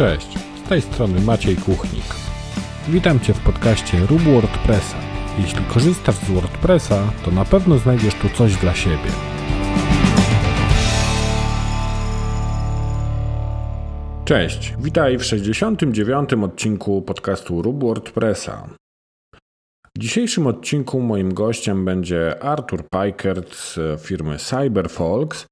Cześć, z tej strony Maciej Kuchnik. Witam Cię w podcaście Rób WordPressa. Jeśli korzystasz z WordPressa, to na pewno znajdziesz tu coś dla siebie. Cześć, witaj w 69. odcinku podcastu Rób WordPressa. W dzisiejszym odcinku moim gościem będzie Artur Pajkert z firmy CyberFolks,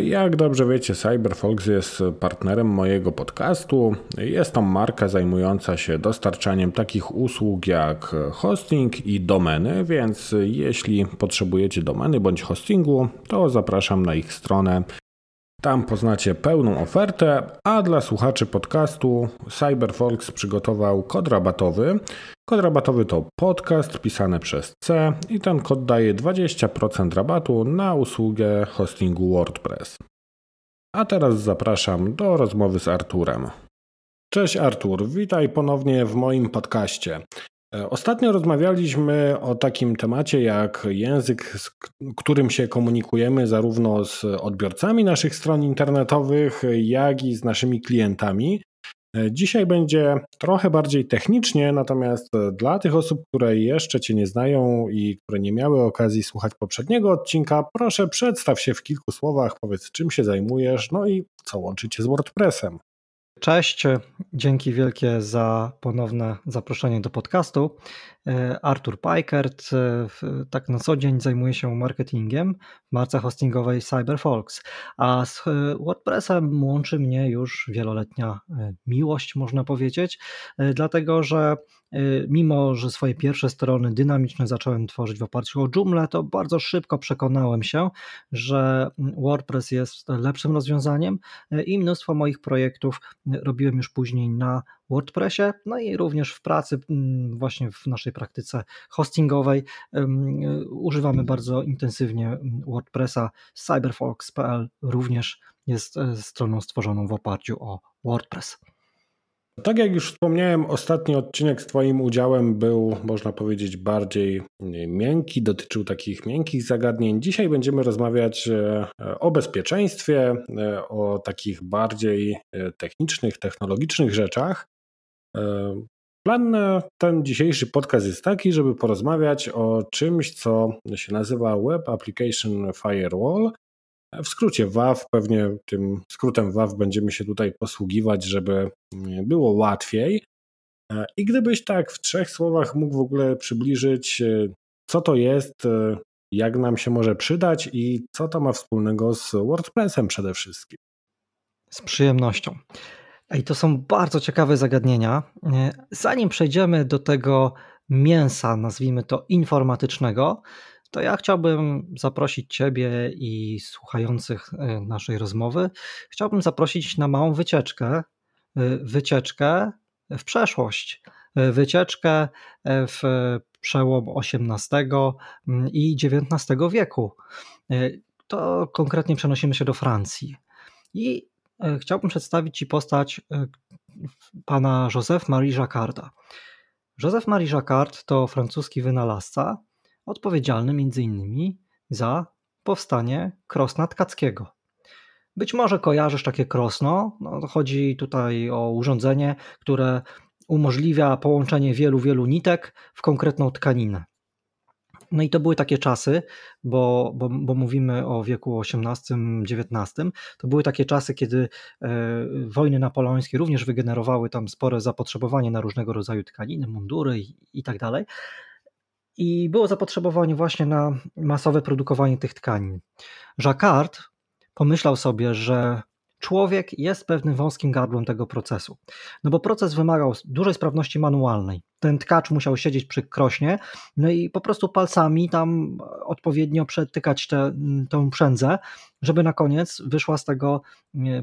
jak dobrze wiecie, CyberFox jest partnerem mojego podcastu. Jest to marka zajmująca się dostarczaniem takich usług jak hosting i domeny, więc jeśli potrzebujecie domeny bądź hostingu, to zapraszam na ich stronę tam poznacie pełną ofertę, a dla słuchaczy podcastu CyberFolks przygotował kod rabatowy. Kod rabatowy to podcast pisany przez C i ten kod daje 20% rabatu na usługę hostingu WordPress. A teraz zapraszam do rozmowy z Arturem. Cześć Artur, witaj ponownie w moim podcaście. E, ostatnio rozmawialiśmy o takim temacie jak język, z którym się komunikujemy zarówno z odbiorcami naszych stron internetowych, jak i z naszymi klientami. E, dzisiaj będzie trochę bardziej technicznie, natomiast dla tych osób, które jeszcze Cię nie znają i które nie miały okazji słuchać poprzedniego odcinka, proszę przedstaw się w kilku słowach, powiedz czym się zajmujesz, no i co łączy Cię z WordPressem. Cześć, dzięki wielkie za ponowne zaproszenie do podcastu. E, Artur Pajkert, e, tak na co dzień zajmuje się marketingiem w marce hostingowej CyberFolks, a z e, WordPressem łączy mnie już wieloletnia miłość, można powiedzieć, dlatego że mimo, że swoje pierwsze strony dynamiczne zacząłem tworzyć w oparciu o Joomla, to bardzo szybko przekonałem się, że WordPress jest lepszym rozwiązaniem i mnóstwo moich projektów robiłem już później na WordPressie, no i również w pracy, właśnie w naszej praktyce hostingowej używamy bardzo intensywnie WordPressa. Cyberfox.pl również jest stroną stworzoną w oparciu o WordPress. Tak jak już wspomniałem, ostatni odcinek z Twoim udziałem był, można powiedzieć, bardziej miękki, dotyczył takich miękkich zagadnień. Dzisiaj będziemy rozmawiać e, o bezpieczeństwie, e, o takich bardziej technicznych, technologicznych rzeczach. Plan na ten dzisiejszy podcast jest taki, żeby porozmawiać o czymś, co się nazywa Web Application Firewall. W skrócie WAF, pewnie tym skrótem WAF będziemy się tutaj posługiwać, żeby było łatwiej. I gdybyś tak w trzech słowach mógł w ogóle przybliżyć, co to jest, jak nam się może przydać i co to ma wspólnego z WordPressem przede wszystkim. Z przyjemnością. I to są bardzo ciekawe zagadnienia. Zanim przejdziemy do tego mięsa, nazwijmy to informatycznego, to ja chciałbym zaprosić Ciebie i słuchających e, naszej rozmowy, chciałbym zaprosić na małą wycieczkę, e, wycieczkę w przeszłość, e, wycieczkę w przełom XVIII mm, i XIX wieku. To konkretnie przenosimy się do Francji. I chciałbym przedstawić Ci postać pana Joseph-Marie Jacquarda. Joseph-Marie Jacquard to francuski wynalazca, odpowiedzialny m.in. za powstanie krosna tkackiego. Być może kojarzysz takie krosno. No, chodzi tutaj o urządzenie, które umożliwia połączenie wielu, wielu nitek w konkretną tkaninę. No i to były takie czasy, bo, bo, bo mówimy o wieku XVIII-XIX, to były takie czasy, kiedy e, wojny napoleońskie również wygenerowały tam spore zapotrzebowanie na różnego rodzaju tkaniny, mundury i, i tak dalej. I było zapotrzebowanie właśnie na masowe produkowanie tych tkanin. Jacquard pomyślał sobie, że człowiek jest pewnym wąskim gardłem tego procesu. No bo proces wymagał dużej sprawności manualnej. Ten tkacz musiał siedzieć przy krośnie, no i po prostu palcami tam odpowiednio przetykać tę przędzę, żeby na koniec wyszła z tego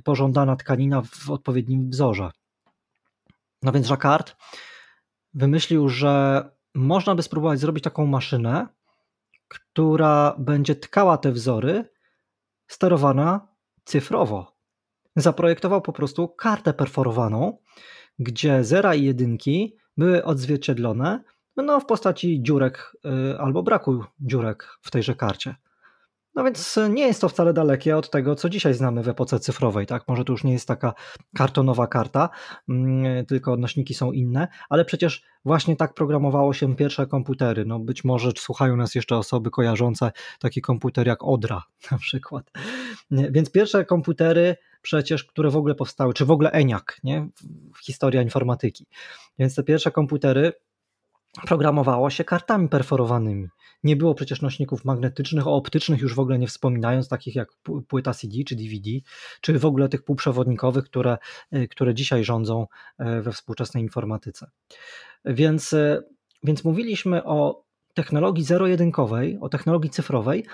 pożądana tkanina w odpowiednim wzorze. No więc Jacquard wymyślił, że można by spróbować zrobić taką maszynę, która będzie tkała te wzory, sterowana cyfrowo zaprojektował po prostu kartę perforowaną, gdzie zera i jedynki były odzwierciedlone no, w postaci dziurek y, albo braku dziurek w tejże karcie. No więc nie jest to wcale dalekie od tego, co dzisiaj znamy w epoce cyfrowej. Tak? Może to już nie jest taka kartonowa karta, mm, tylko odnośniki są inne, ale przecież właśnie tak programowało się pierwsze komputery. No być może słuchają nas jeszcze osoby kojarzące taki komputer jak Odra na przykład. Więc pierwsze komputery przecież, które w ogóle powstały, czy w ogóle ENIAC, nie? historia informatyki. Więc te pierwsze komputery programowało się kartami perforowanymi. Nie było przecież nośników magnetycznych, o optycznych już w ogóle nie wspominając, takich jak płyta CD czy DVD, czy w ogóle tych półprzewodnikowych, które, y, które dzisiaj rządzą y, we współczesnej informatyce. Więc, y, więc mówiliśmy o technologii zero-jedynkowej, o technologii cyfrowej,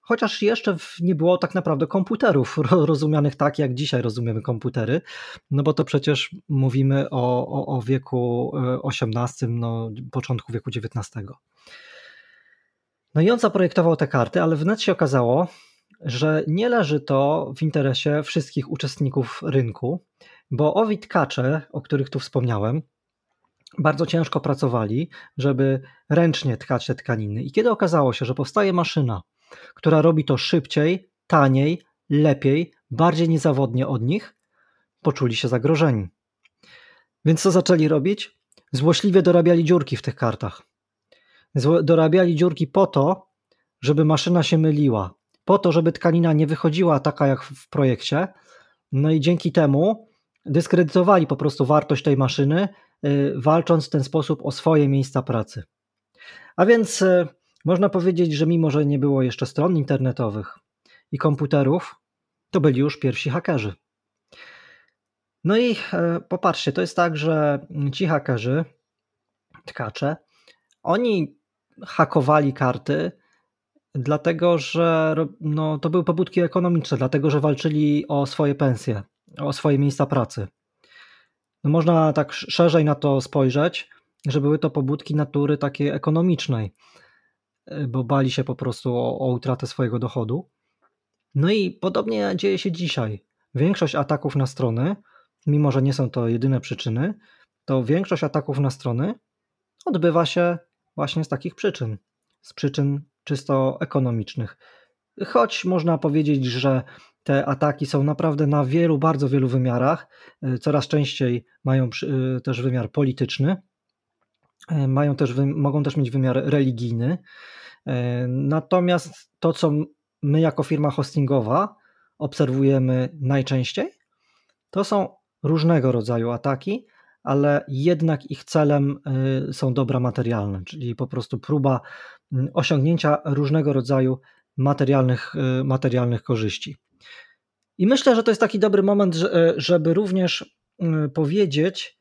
chociaż jeszcze nie było tak naprawdę komputerów rozumianych tak, jak dzisiaj rozumiemy komputery, no bo to przecież mówimy o, o, o wieku XVIII, no, początku wieku XIX. No i on zaprojektował te karty, ale wnet się okazało, że nie leży to w interesie wszystkich uczestników rynku, bo owi tkacze, o których tu wspomniałem, bardzo ciężko pracowali, żeby ręcznie tkać te tkaniny. I kiedy okazało się, że powstaje maszyna, która robi to szybciej, taniej, lepiej, bardziej niezawodnie od nich, poczuli się zagrożeni. Więc co zaczęli robić? Złośliwie dorabiali dziurki w tych kartach. Dorabiali dziurki po to, żeby maszyna się myliła, po to, żeby tkanina nie wychodziła taka jak w projekcie. No i dzięki temu dyskredytowali po prostu wartość tej maszyny, Y, walcząc w ten sposób o swoje miejsca pracy. A więc y, można powiedzieć, że mimo, że nie było jeszcze stron internetowych i komputerów, to byli już pierwsi hakerzy. No i e, popatrzcie, to jest tak, że ci hakerzy, tkacze, oni hakowali karty, dlatego że no, to były pobudki ekonomiczne, dlatego że walczyli o swoje pensje, o swoje miejsca pracy. No można tak szerzej na to spojrzeć, że były to pobudki natury takiej ekonomicznej, y, bo bali się po prostu o, o utratę swojego dochodu. No i podobnie dzieje się dzisiaj. Większość ataków na strony, mimo że nie są to jedyne przyczyny, to większość ataków na strony odbywa się właśnie z takich przyczyn, z przyczyn czysto ekonomicznych. Choć można powiedzieć, że te ataki są naprawdę na wielu, bardzo wielu wymiarach. E, coraz częściej mają e, też wymiar polityczny, e, mają też, mogą też mieć wymiar religijny. Natomiast to, co my jako firma hostingowa obserwujemy najczęściej, to są różnego rodzaju ataki, ale jednak ich celem są dobra materialne, czyli po prostu próba osiągnięcia różnego rodzaju materialnych, materialnych korzyści. I myślę, że to jest taki dobry moment, e, żeby również mm, powiedzieć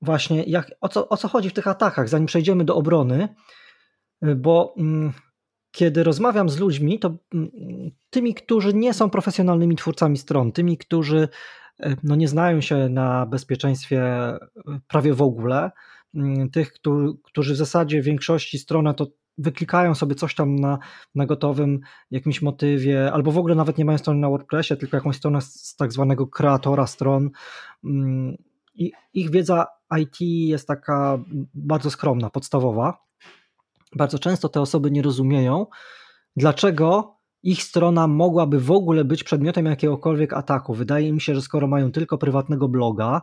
właśnie, jak, o, co, o co chodzi w tych atakach, zanim przejdziemy do obrony, bo mm, kiedy rozmawiam z ludźmi, to mm, tymi, którzy nie są profesjonalnymi twórcami stron, tymi, którzy no, nie znają się na bezpieczeństwie prawie w ogóle, tych, którzy w zasadzie w większości stronę to wyklikają sobie coś tam na, na gotowym jakimś motywie, albo w ogóle nawet nie mają strony na WordPressie, tylko jakąś stronę z tak zwanego kreatora stron. Mm, I ich wiedza IT jest taka bardzo skromna, podstawowa. Bardzo często te osoby nie rozumieją, dlaczego ich strona mogłaby w ogóle być przedmiotem jakiegokolwiek ataku. Wydaje mi się, że skoro mają tylko prywatnego bloga,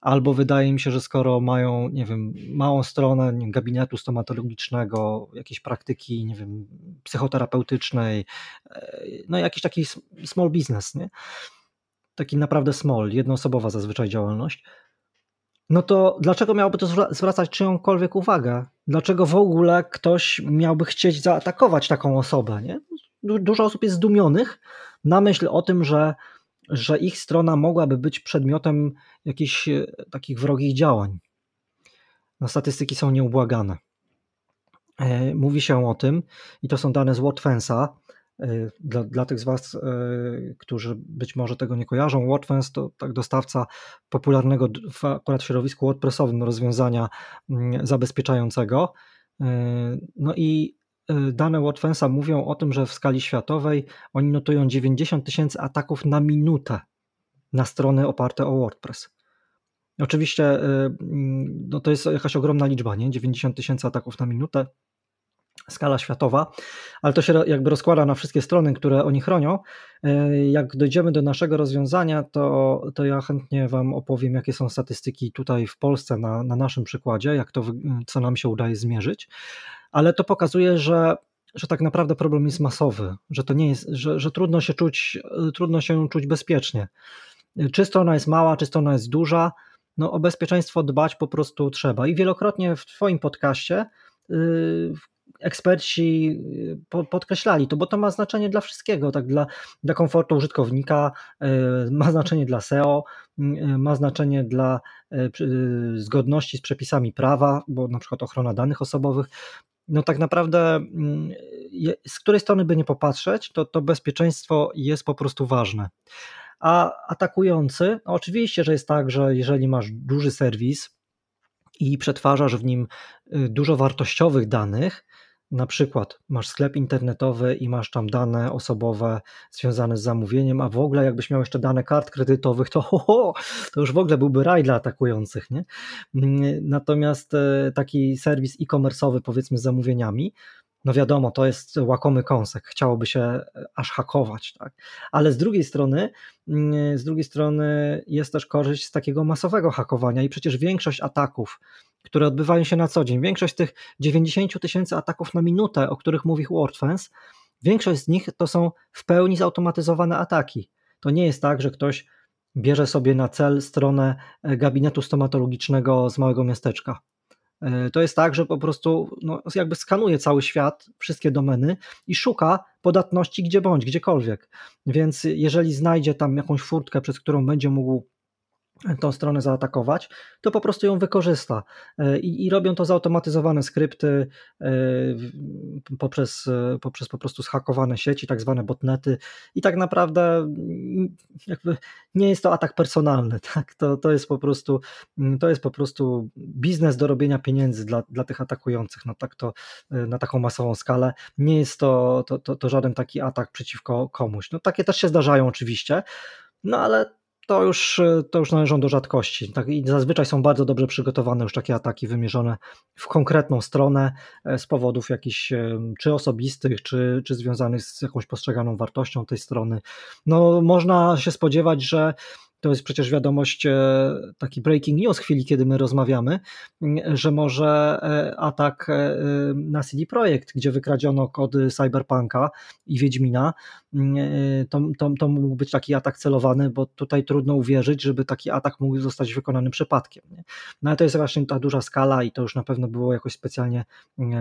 albo wydaje mi się, że skoro mają, nie wiem, małą stronę gabinetu stomatologicznego, jakieś praktyki, nie wiem, psychoterapeutycznej, e, no jakiś taki small business, nie? Taki naprawdę small, jednoosobowa zazwyczaj działalność, no to dlaczego miałoby to zwracać czyjąkolwiek uwagę? Dlaczego w ogóle ktoś miałby chcieć zaatakować taką osobę, nie? Dużo osób jest zdumionych na myśl o tym, że że ich strona mogłaby być przedmiotem jakichś e, takich wrogich działań. No, statystyki są nieubłagane. E, mówi się o tym, i to są dane z WordFensa. E, dla, dla tych z Was, którzy być może tego nie kojarzą, WordFence to tak dostawca popularnego w akurat w środowisku WordPressowym rozwiązania mm, zabezpieczającego. No i dane Watfensa mówią o tym, że w skali światowej oni notują 90 tysięcy ataków na minutę na strony oparte o WordPress. Oczywiście y, no to jest jakaś ogromna liczba, nie? 90 tysięcy ataków na minutę. skala światowa, ale to się jakby rozkłada na wszystkie strony, które oni chronią. E, jak dojdziemy do naszego rozwiązania, to, to ja chętnie Wam opowiem, jakie są statystyki tutaj w Polsce na, na naszym przykładzie, jak to, co nam się udaje zmierzyć, ale to pokazuje, że że tak naprawdę problem jest masowy, że to nie jest, że, że trudno się czuć, trudno się czuć bezpiecznie. Czy strona jest mała, czy strona jest duża, no o bezpieczeństwo dbać po prostu trzeba. I wielokrotnie w Twoim podcaście yy, eksperci y, podkreślali to, bo to ma znaczenie dla wszystkiego, tak dla, dla komfortu użytkownika, y, ma znaczenie dla SEO, ma znaczenie dla zgodności z przepisami prawa, bo na przykład ochrona danych osobowych. No tak naprawdę mm, z której strony by nie popatrzeć, to, to bezpieczeństwo jest po prostu ważne. A atakujący, oczywiście, że jest tak, że jeżeli masz duży serwis i przetwarzasz w nim dużo wartościowych danych, na przykład masz sklep internetowy i masz tam dane osobowe związane z zamówieniem, a w ogóle jakbyś miał jeszcze dane kart kredytowych, to, ho, ho, to już w ogóle byłby raj dla atakujących. Nie? Natomiast e, taki serwis e-commerce'owy, powiedzmy z zamówieniami, no wiadomo, to jest łakomy kąsek, chciałoby się e, aż hakować, tak? Ale z drugiej strony, z drugiej strony jest też korzyść z takiego masowego hakowania i przecież większość ataków które odbywają się na co dzień. Większość tych 90 tysięcy ataków na minutę, o których mówi WordFence, większość z nich to są w pełni zautomatyzowane ataki. To nie jest tak, że ktoś bierze sobie na cel stronę e, gabinetu stomatologicznego z małego miasteczka. E, to jest tak, że po prostu no, jakby skanuje cały świat, wszystkie domeny i szuka podatności gdzie bądź, gdziekolwiek. Więc jeżeli znajdzie tam jakąś furtkę, przez którą będzie mógł tą stronę zaatakować, to po prostu ją wykorzysta. E, I, I, robią to zautomatyzowane skrypty e, poprzez, e, poprzez po prostu zhakowane sieci, tak zwane botnety. I tak naprawdę mm, nie jest to atak personalny. Tak? To, to, jest po prostu, mm, to jest po prostu biznes do robienia pieniędzy dla, dla tych atakujących. No tak to na taką masową skalę. Nie jest to, to, to, to żaden taki atak przeciwko komuś. No takie też się zdarzają oczywiście. No ale to już, to już należą do rzadkości. Tak, I zazwyczaj są bardzo dobrze przygotowane już takie ataki wymierzone w konkretną stronę e, z powodów jakichś e, czy osobistych, czy, czy związanych z jakąś postrzeganą wartością tej strony. No, można się spodziewać, że to jest przecież wiadomość, e, taki breaking news w chwili, kiedy my rozmawiamy, że może e, atak e, na CD Projekt, gdzie wykradziono kody Cyberpunka i Wiedźmina, to, to, to mógł być taki atak celowany, bo tutaj trudno uwierzyć, żeby taki atak mógł zostać wykonany przypadkiem. Nie? No ale to jest właśnie ta duża skala i to już na pewno było jakoś specjalnie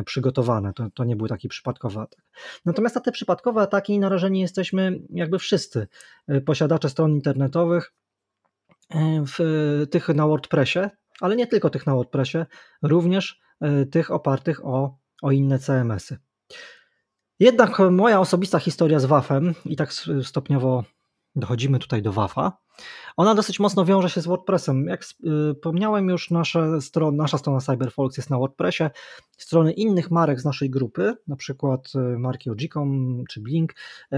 przygotowane. To, to nie był taki przypadkowy atak. Natomiast na te przypadkowe ataki narażeni jesteśmy jakby wszyscy. Posiadacze stron internetowych, w tych na WordPressie, ale nie tylko tych na WordPressie, również e, tych opartych o, o inne CMS-y. Jednak moja osobista historia z WAF-em i tak stopniowo dochodzimy tutaj do WAF-a, ona dosyć mocno wiąże się z WordPressem. Jak wspomniałem już, nasza strona, nasza strona CyberFolks jest na WordPressie. Strony innych marek z naszej grupy, na przykład y, marki OG.com czy Blink, y,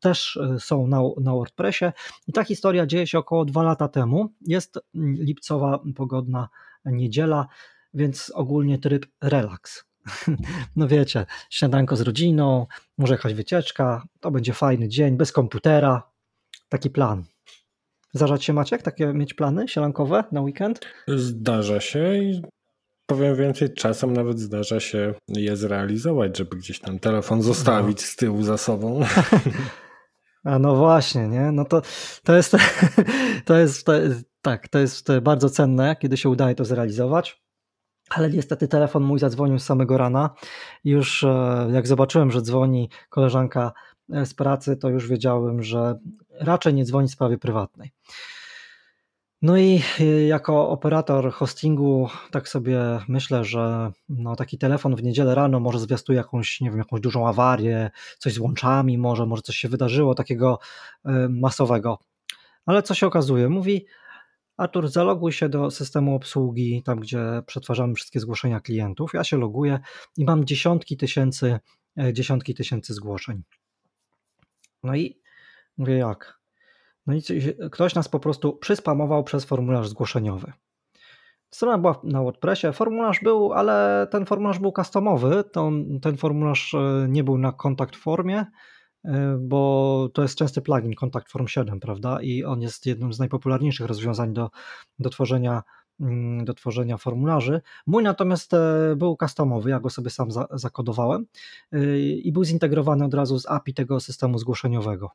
też y, są na, na WordPressie. I ta historia dzieje się około dwa lata temu. Jest lipcowa, pogodna niedziela, więc ogólnie tryb relaks. No wiecie, śniadanko z rodziną, może jakaś wycieczka, to będzie fajny dzień, bez komputera, taki plan. Zdarzać się Maciek, takie mieć plany sielankowe na weekend? Zdarza się i powiem więcej, czasem nawet zdarza się je zrealizować, żeby gdzieś tam telefon zostawić no. z tyłu za sobą. A no właśnie, nie? No to, to jest, to jest, to jest, tak, to jest bardzo cenne, kiedy się udaje to zrealizować. Ale niestety telefon mój zadzwonił z samego rana. Już e, jak zobaczyłem, że dzwoni koleżanka z pracy, to już wiedziałem, że raczej nie dzwoni w sprawie prywatnej. No i y, jako operator hostingu tak sobie myślę, że no taki telefon w niedzielę rano może zwiastuje jakąś, nie wiem, jakąś dużą awarię, coś z łączami, może, może coś się wydarzyło takiego y, masowego. Ale co się okazuje? Mówi Artur, zaloguj się do systemu obsługi, tam gdzie przetwarzamy wszystkie zgłoszenia klientów. Ja się loguję i mam dziesiątki tysięcy, e, dziesiątki tysięcy zgłoszeń. No i mówię jak? No i ktoś nas po prostu przyspamował przez formularz zgłoszeniowy. Strona była na WordPressie, formularz był, ale ten formularz był customowy. To, ten formularz e, nie był na kontakt formie, e, bo to jest częsty plugin Contact Form 7, prawda? I on jest jednym z najpopularniejszych rozwiązań do, do tworzenia do tworzenia formularzy. Mój natomiast e, był customowy, ja go sobie sam za, zakodowałem i był zintegrowany od razu z API tego systemu zgłoszeniowego.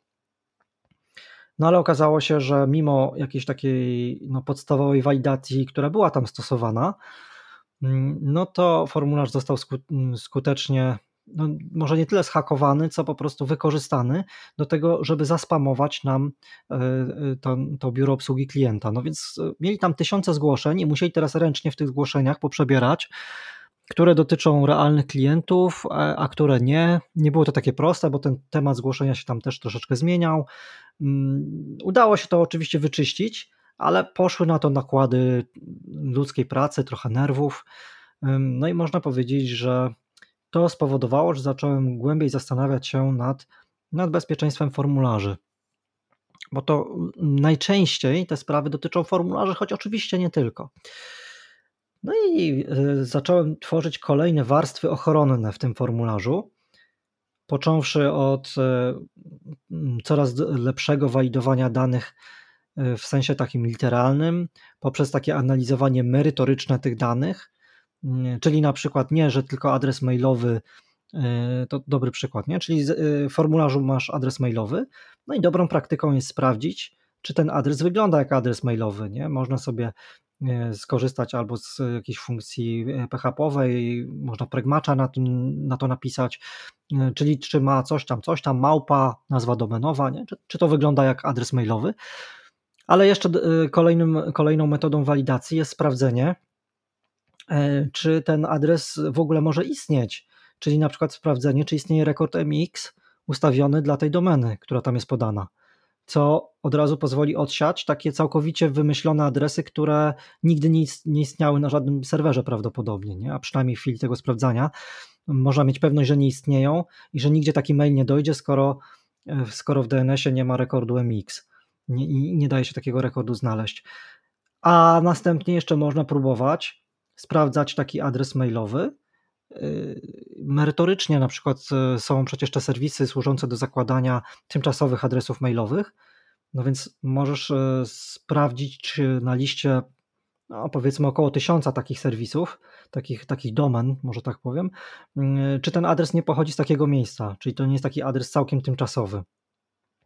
No ale okazało się, że mimo jakiejś takiej no, podstawowej walidacji, która była tam stosowana, mm, no to formularz został mm, skutecznie, no, może nie tyle schakowany, co po prostu wykorzystany do tego, żeby zaspamować nam e, e, to, to biuro obsługi klienta. No więc e, mieli tam tysiące zgłoszeń i musieli teraz ręcznie w tych zgłoszeniach poprzebierać które dotyczą realnych klientów, a które nie. Nie było to takie proste, bo ten temat zgłoszenia się tam też troszeczkę zmieniał. Mm, udało się to oczywiście wyczyścić, ale poszły na to nakłady ludzkiej pracy, trochę nerwów. No i można powiedzieć, że to spowodowało, że zacząłem głębiej zastanawiać się nad, nad bezpieczeństwem formularzy. Bo to najczęściej te sprawy dotyczą formularzy, choć oczywiście nie tylko. No i e, zacząłem tworzyć kolejne warstwy ochronne w tym formularzu, począwszy od e, coraz lepszego walidowania danych e, w sensie takim literalnym, poprzez takie analizowanie merytoryczne tych danych, czyli na przykład nie, że tylko adres mailowy to dobry przykład, nie? Czyli w formularzu masz adres mailowy, no i dobrą praktyką jest sprawdzić, czy ten adres wygląda jak adres mailowy, nie? Można sobie skorzystać albo z jakiejś funkcji PHP-owej, można pregmacza na, na to napisać, czyli czy ma coś tam, coś tam, małpa, nazwa domenowa, nie? Czy, czy to wygląda jak adres mailowy. Ale jeszcze kolejnym, kolejną metodą walidacji jest sprawdzenie, czy ten adres w ogóle może istnieć, czyli na przykład sprawdzenie, czy istnieje rekord MX ustawiony dla tej domeny, która tam jest podana co od razu pozwoli odsiać takie całkowicie wymyślone adresy, które nigdy nie istniały na żadnym serwerze prawdopodobnie, nie? a przynajmniej w chwili tego sprawdzania można mieć pewność, że nie istnieją i że nigdzie taki mail nie dojdzie, skoro, e, skoro w DNS-ie nie ma rekordu MX nie, i nie daje się takiego rekordu znaleźć. A następnie jeszcze można próbować sprawdzać taki adres mailowy, Merytorycznie na przykład e, są przecież te serwisy służące do zakładania tymczasowych adresów mailowych, no więc możesz e, sprawdzić, czy na liście no powiedzmy około tysiąca takich serwisów, takich, takich domen, może tak powiem, czy ten adres nie pochodzi z takiego miejsca, czyli to nie jest taki adres całkiem tymczasowy.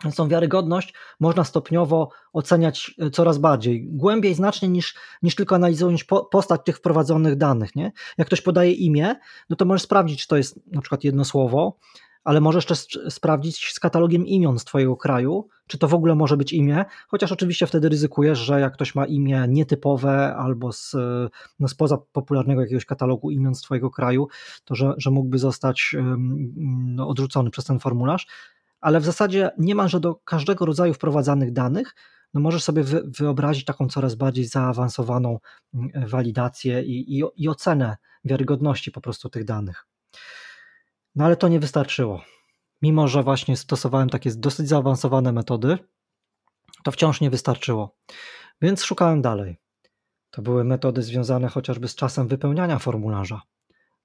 Więc tą wiarygodność można stopniowo oceniać e, coraz bardziej, głębiej znacznie niż, niż tylko analizując postać tych wprowadzonych danych. Nie? Jak ktoś podaje imię, no to możesz sprawdzić, czy to jest na przykład jedno słowo, ale możesz też sprawdzić z katalogiem imion z Twojego kraju, czy to w ogóle może być imię, chociaż oczywiście wtedy ryzykujesz, że jak ktoś ma imię nietypowe albo z, no spoza popularnego jakiegoś katalogu imion z Twojego kraju, to że, że mógłby zostać no, odrzucony przez ten formularz ale w zasadzie niemalże do każdego rodzaju wprowadzanych danych no możesz sobie wyobrazić taką coraz bardziej zaawansowaną mm, walidację i, i, i ocenę wiarygodności po prostu tych danych. No ale to nie wystarczyło. Mimo, że właśnie stosowałem takie dosyć zaawansowane metody, to wciąż nie wystarczyło. Więc szukałem dalej. To były metody związane chociażby z czasem wypełniania formularza.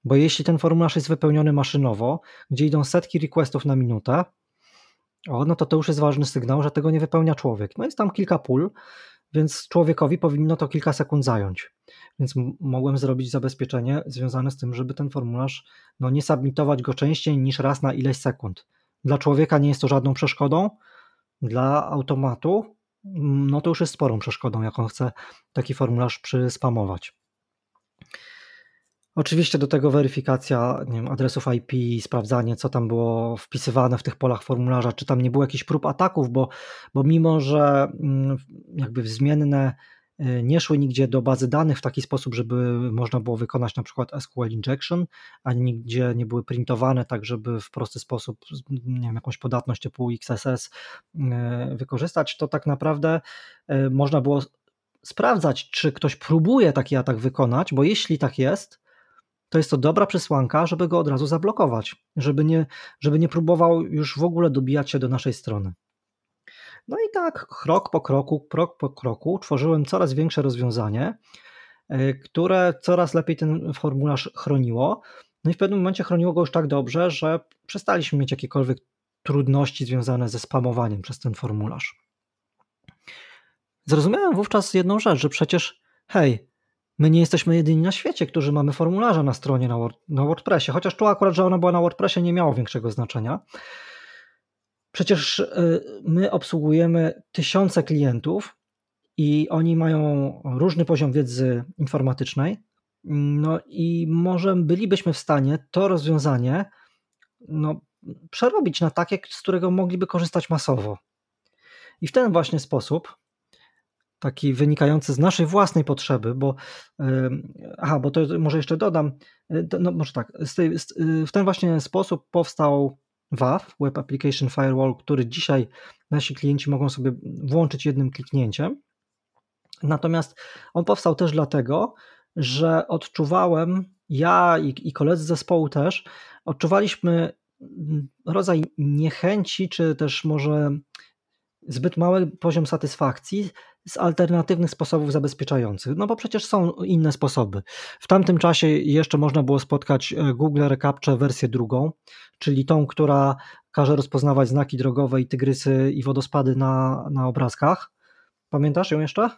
Bo jeśli ten formularz jest wypełniony maszynowo, gdzie idą setki requestów na minutę, o, no to to już jest ważny sygnał, że tego nie wypełnia człowiek. No jest tam kilka pól, więc człowiekowi powinno to kilka sekund zająć. Więc mogłem zrobić zabezpieczenie związane z tym, żeby ten formularz no, nie submitować go częściej niż raz na ileś sekund. Dla człowieka nie jest to żadną przeszkodą, dla automatu no to już jest sporą przeszkodą, jak on chce taki formularz przyspamować. Oczywiście do tego weryfikacja nie wiem, adresów IP, sprawdzanie, co tam było wpisywane w tych polach formularza, czy tam nie było jakichś prób ataków, bo, bo mimo, że mm, jakby zmienne y, nie szły nigdzie do bazy danych w taki sposób, żeby można było wykonać na przykład SQL injection, ani nigdzie nie były printowane tak, żeby w prosty sposób nie wiem, jakąś podatność typu XSS y, wykorzystać, to tak naprawdę y, można było sprawdzać, czy ktoś próbuje taki atak wykonać, bo jeśli tak jest, to jest to dobra przesłanka, żeby go od razu zablokować, żeby nie, żeby nie próbował już w ogóle dobijać się do naszej strony. No i tak, krok po kroku, krok po kroku, tworzyłem coraz większe rozwiązanie, które coraz lepiej ten formularz chroniło. No i w pewnym momencie chroniło go już tak dobrze, że przestaliśmy mieć jakiekolwiek trudności związane ze spamowaniem przez ten formularz. Zrozumiałem wówczas jedną rzecz, że przecież hej, my nie jesteśmy jedyni na świecie, którzy mamy formularze na stronie na, Word, na WordPressie, chociaż tu akurat, że ona była na WordPressie nie miało większego znaczenia. Przecież y, my obsługujemy tysiące klientów i oni mają różny poziom wiedzy informatycznej. No i może bylibyśmy w stanie to rozwiązanie no, przerobić na takie, z którego mogliby korzystać masowo. I w ten właśnie sposób taki wynikający z naszej własnej potrzeby, bo aha, bo to może jeszcze dodam, y, no może tak, y, w ten właśnie sposób powstał WAF, Web Application Firewall, który dzisiaj nasi klienci mogą sobie włączyć jednym kliknięciem. Natomiast on powstał też dlatego, że odczuwałem, ja i, i koledzy z zespołu też, odczuwaliśmy mm, rodzaj niechęci, czy też może zbyt mały poziom satysfakcji z alternatywnych sposobów zabezpieczających. No bo przecież są inne sposoby. W tamtym czasie jeszcze można było spotkać e, Google Recapture wersję drugą, czyli tą, która każe rozpoznawać znaki drogowe i tygrysy i wodospady na, na obrazkach. Pamiętasz ją jeszcze?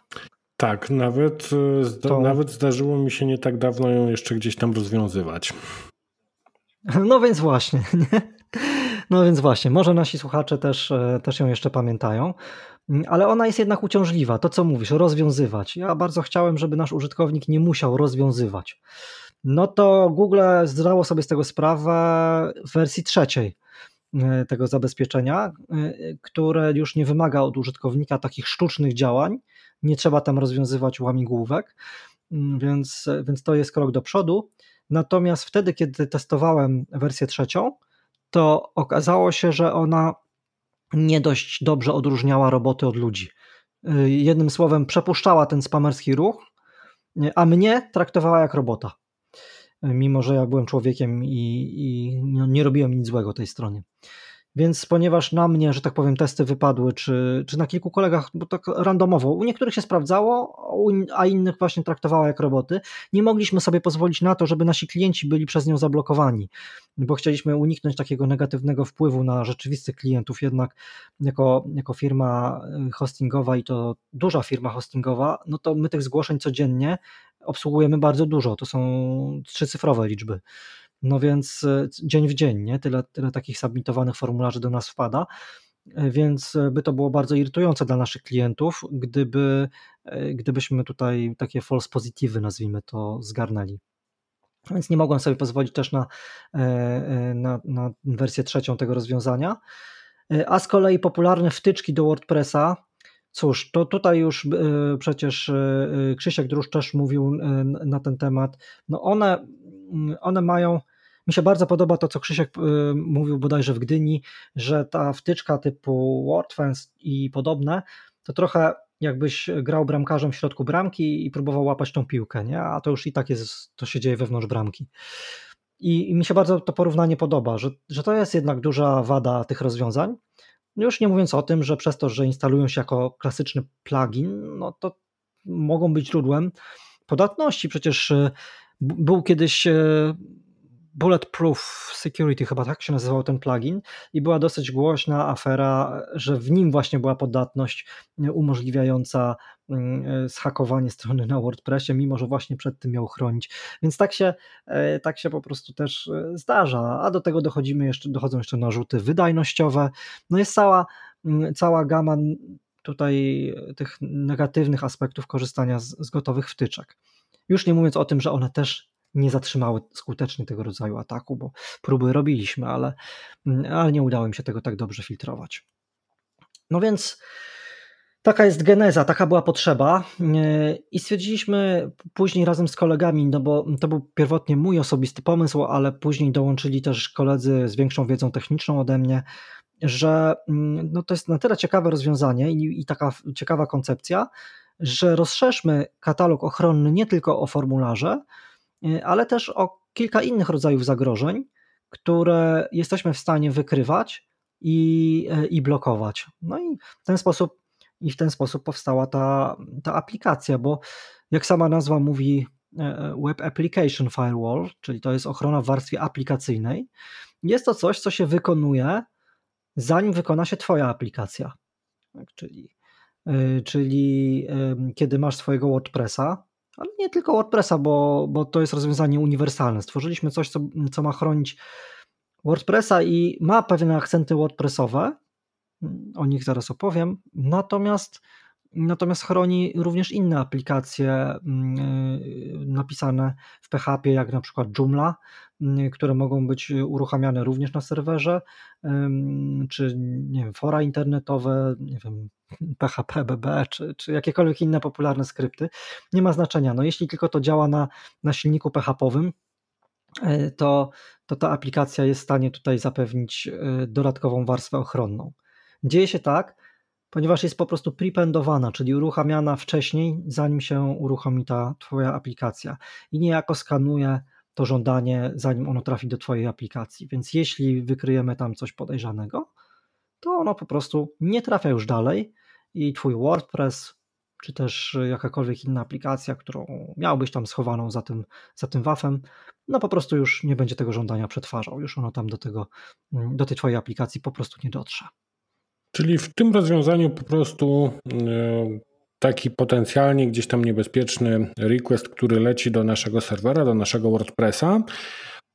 Tak, nawet, e, zda, to... nawet zdarzyło mi się nie tak dawno ją jeszcze gdzieś tam rozwiązywać. No więc właśnie, nie? No więc właśnie, może nasi słuchacze też, e, też ją jeszcze pamiętają, mm, ale ona jest jednak uciążliwa. To co mówisz, rozwiązywać. Ja bardzo chciałem, żeby nasz użytkownik nie musiał rozwiązywać. No to Google zdało sobie z tego sprawę w wersji trzeciej e, tego zabezpieczenia, e, które już nie wymaga od użytkownika takich sztucznych działań. Nie trzeba tam rozwiązywać łamigłówek, mm, więc, więc to jest krok do przodu. Natomiast wtedy, kiedy testowałem wersję trzecią, to okazało się, że ona nie dość dobrze odróżniała roboty od ludzi. Y, jednym słowem, przepuszczała ten spamerski ruch, a mnie traktowała jak robota. Mimo, że ja byłem człowiekiem i, i nie robiłem nic złego tej stronie. Więc ponieważ na mnie, że tak powiem, testy wypadły, czy, czy na kilku kolegach, bo tak randomowo, u niektórych się sprawdzało, a innych właśnie traktowała jak roboty, nie mogliśmy sobie pozwolić na to, żeby nasi klienci byli przez nią zablokowani, bo chcieliśmy uniknąć takiego negatywnego wpływu na rzeczywistych klientów. Jednak jako, jako firma y, hostingowa i to duża firma hostingowa, no to my tych zgłoszeń codziennie obsługujemy bardzo dużo. To są trzycyfrowe liczby. No więc e, dzień w dzień, nie? Tyle, tyle takich submitowanych formularzy do nas wpada, e, więc e, by to było bardzo irytujące dla naszych klientów, gdyby, gdybyśmy tutaj takie false positive, nazwijmy to, zgarnęli. Więc nie mogłem sobie pozwolić też na, na, na wersję trzecią tego rozwiązania. A z kolei popularne wtyczki do WordPressa, Cóż, to tutaj już przecież Krzysiek Drusz też mówił na ten temat. No one, one mają mi się bardzo podoba to, co Krzysiek y, mówił bodajże w Gdyni, że ta wtyczka typu WordFence i podobne, to trochę jakbyś grał bramkarzem w środku bramki i próbował łapać tą piłkę, nie? a to już i tak jest, to się dzieje wewnątrz bramki. I, i mi się bardzo to porównanie podoba, że, że to jest jednak duża wada tych rozwiązań. No już nie mówiąc o tym, że przez to, że instalują się jako klasyczny plugin, no to mogą być źródłem podatności. Przecież y, był kiedyś y, Bulletproof Security, chyba tak się nazywał ten plugin, i była dosyć głośna afera, że w nim właśnie była podatność umożliwiająca mm, zhakowanie strony na WordPressie, mimo że właśnie przed tym miał chronić. Więc tak się, e, tak się po prostu też e, zdarza. A do tego dochodzimy jeszcze, dochodzą jeszcze narzuty wydajnościowe. No jest cała, mm, cała gama tutaj tych negatywnych aspektów korzystania z, z gotowych wtyczek. Już nie mówiąc o tym, że one też nie zatrzymały skutecznie tego rodzaju ataku, bo próby robiliśmy, ale, mm, ale nie udało mi się tego tak dobrze filtrować. No więc taka jest geneza, taka była potrzeba i stwierdziliśmy później razem z kolegami, no bo to był pierwotnie mój osobisty pomysł, ale później dołączyli też koledzy z większą wiedzą techniczną ode mnie, że mm, no to jest na tyle ciekawe rozwiązanie i, i taka ciekawa koncepcja, że rozszerzmy katalog ochronny nie tylko o formularze, Y, ale też o kilka innych rodzajów zagrożeń, które jesteśmy w stanie wykrywać i, y, i blokować. No i w ten sposób, i w ten sposób powstała ta, ta aplikacja, bo jak sama nazwa mówi, Web Application Firewall, czyli to jest ochrona w warstwie aplikacyjnej. Jest to coś, co się wykonuje, zanim wykona się Twoja aplikacja. Tak, czyli, czyli kiedy masz swojego WordPressa, ale nie tylko WordPressa, bo, bo to jest rozwiązanie uniwersalne. Stworzyliśmy coś, co, co ma chronić WordPressa i ma pewne akcenty WordPressowe, o nich zaraz opowiem, natomiast, natomiast chroni również inne aplikacje mm, y, napisane w PHP, jak na przykład Joomla, mm, które mogą być uruchamiane również na serwerze, czy nie wiem, fora internetowe, nie wiem, PHP, BB, czy, czy jakiekolwiek inne popularne skrypty. Nie ma znaczenia. No, jeśli tylko to działa na, na silniku PHP-owym, y, to, to ta aplikacja jest w stanie tutaj zapewnić y, dodatkową warstwę ochronną. Dzieje się tak, ponieważ jest po prostu prependowana, czyli uruchamiana wcześniej, zanim się uruchomi ta Twoja aplikacja i niejako skanuje to żądanie, zanim ono trafi do Twojej aplikacji. Więc jeśli wykryjemy tam coś podejrzanego, to ono po prostu nie trafia już dalej i Twój WordPress, czy też jakakolwiek inna aplikacja, którą miałbyś tam schowaną za tym, za tym wafem, no po prostu już nie będzie tego żądania przetwarzał, już ono tam do, tego, do tej Twojej aplikacji po prostu nie dotrze. Czyli w tym rozwiązaniu po prostu e, taki potencjalnie gdzieś tam niebezpieczny request, który leci do naszego serwera, do naszego WordPressa,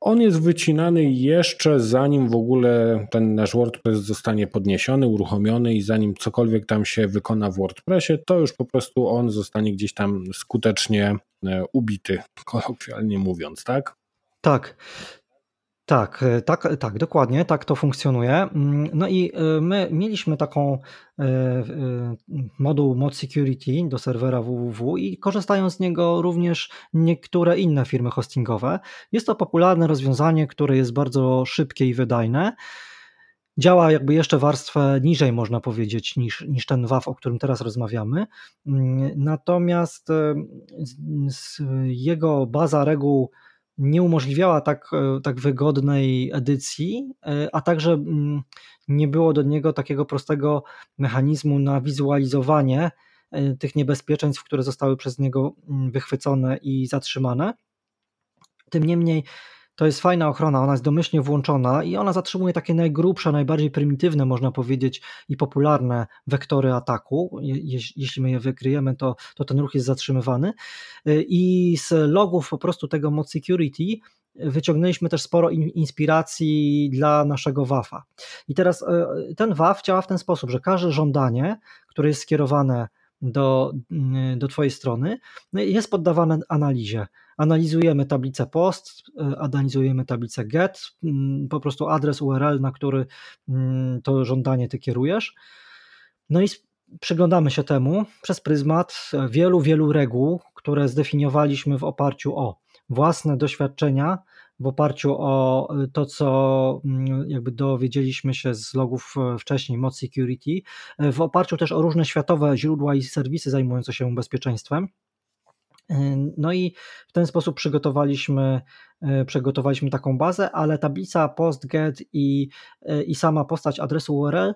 on jest wycinany jeszcze zanim w ogóle ten nasz WordPress zostanie podniesiony, uruchomiony i zanim cokolwiek tam się wykona w WordPressie, to już po prostu on zostanie gdzieś tam skutecznie e, ubity, kolokwialnie mówiąc, tak? Tak. Tak, e, tak, tak, dokładnie, tak to funkcjonuje. Mm, no i e, my mieliśmy taką e, moduł Mod Security do serwera www i korzystają z niego również niektóre inne firmy hostingowe. Jest to popularne rozwiązanie, które jest bardzo szybkie i wydajne. Działa jakby jeszcze warstwę niżej, można powiedzieć, niż, niż ten WAF, o którym teraz rozmawiamy. Mm, natomiast jego baza reguł nie umożliwiała tak, e, tak wygodnej edycji, e, a także mm, nie było do niego takiego prostego mechanizmu na wizualizowanie e, tych niebezpieczeństw, które zostały przez niego mm, wychwycone i zatrzymane. Tym niemniej to jest fajna ochrona, ona jest domyślnie włączona i ona zatrzymuje takie najgrubsze, najbardziej prymitywne, można powiedzieć, i popularne wektory ataku. Je, jeśli my je wykryjemy, to, to ten ruch jest zatrzymywany. I z logów po prostu tego mod security wyciągnęliśmy też sporo inspiracji dla naszego WAF-a. I teraz e, ten WAF działa w ten sposób, że każde żądanie, które jest skierowane do, do Twojej strony, no jest poddawane analizie analizujemy tablicę post, e, analizujemy tablicę get, mm, po prostu adres URL, na który mm, to żądanie ty kierujesz. No i przyglądamy się temu przez pryzmat wielu, wielu reguł, które zdefiniowaliśmy w oparciu o własne doświadczenia, w oparciu o to, co mm, jakby dowiedzieliśmy się z logów e, wcześniej, Mod Security, e, w oparciu też o różne światowe źródła i serwisy zajmujące się bezpieczeństwem. No i w ten sposób przygotowaliśmy, e, przygotowaliśmy taką bazę, ale tablica PostGet i, e, i sama postać adresu URL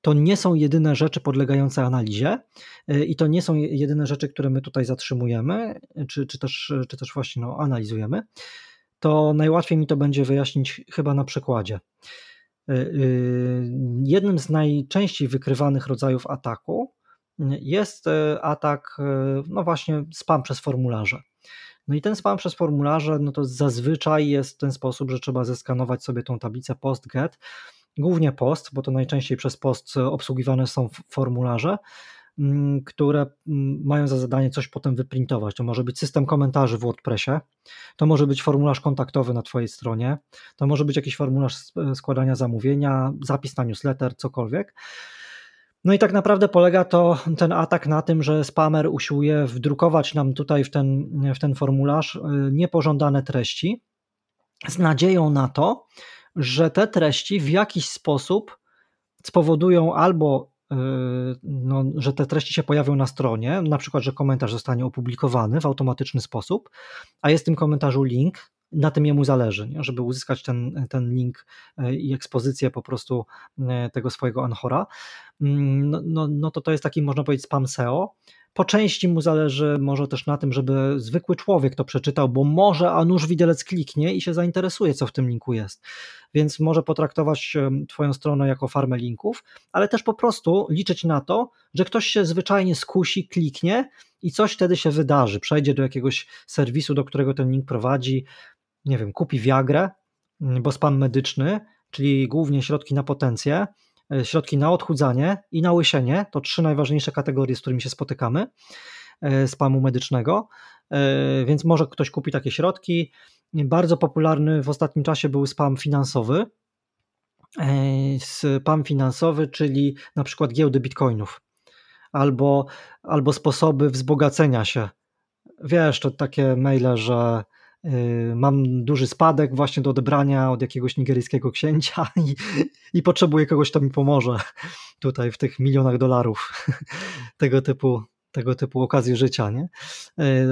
to nie są jedyne rzeczy podlegające analizie i to nie są jedyne rzeczy, które my tutaj zatrzymujemy, czy, czy, też, czy też właśnie no, analizujemy. To najłatwiej mi to będzie wyjaśnić chyba na przykładzie. Jednym z najczęściej wykrywanych rodzajów ataku jest e, atak, e, no właśnie, spam przez formularze. No i ten spam przez formularze, no to zazwyczaj jest w ten sposób, że trzeba zeskanować sobie tą tablicę post-get, głównie post, bo to najczęściej przez post obsługiwane są formularze, mm, które mm, mają za zadanie coś potem wyprintować. To może być system komentarzy w WordPressie, to może być formularz kontaktowy na Twojej stronie, to może być jakiś formularz składania zamówienia, zapis na newsletter, cokolwiek. No i tak naprawdę polega to ten atak na tym, że spamer usiłuje wdrukować nam tutaj w ten, w ten formularz y, niepożądane treści z nadzieją na to, że te treści w jakiś sposób spowodują albo y, no, że te treści się pojawią na stronie, na przykład, że komentarz zostanie opublikowany w automatyczny sposób, a jest w tym komentarzu link na tym jemu zależy, nie? żeby uzyskać ten, ten link e, i ekspozycję po prostu tego swojego Anchora, no, no, no to to jest taki, można powiedzieć, spam SEO, po części mu zależy może też na tym, żeby zwykły człowiek to przeczytał, bo może a nuż widelec kliknie i się zainteresuje, co w tym linku jest. Więc może potraktować Twoją stronę jako farmę linków, ale też po prostu liczyć na to, że ktoś się zwyczajnie skusi, kliknie i coś wtedy się wydarzy. Przejdzie do jakiegoś serwisu, do którego ten link prowadzi, nie wiem, kupi Viagrę, mm, bo spam medyczny, czyli głównie środki na potencję, środki na odchudzanie i na łysienie, to trzy najważniejsze kategorie, z którymi się spotykamy e, spamu medycznego, e, więc może ktoś kupi takie środki. Bardzo popularny w ostatnim czasie był spam finansowy. Spam finansowy, czyli na przykład giełdy bitcoinów albo, albo sposoby wzbogacenia się. Wiesz, to takie maile, że mam duży spadek właśnie do odebrania od jakiegoś nigeryjskiego księcia i, i potrzebuję kogoś, kto mi pomoże tutaj w tych milionach dolarów tego typu, tego typu okazji życia, nie?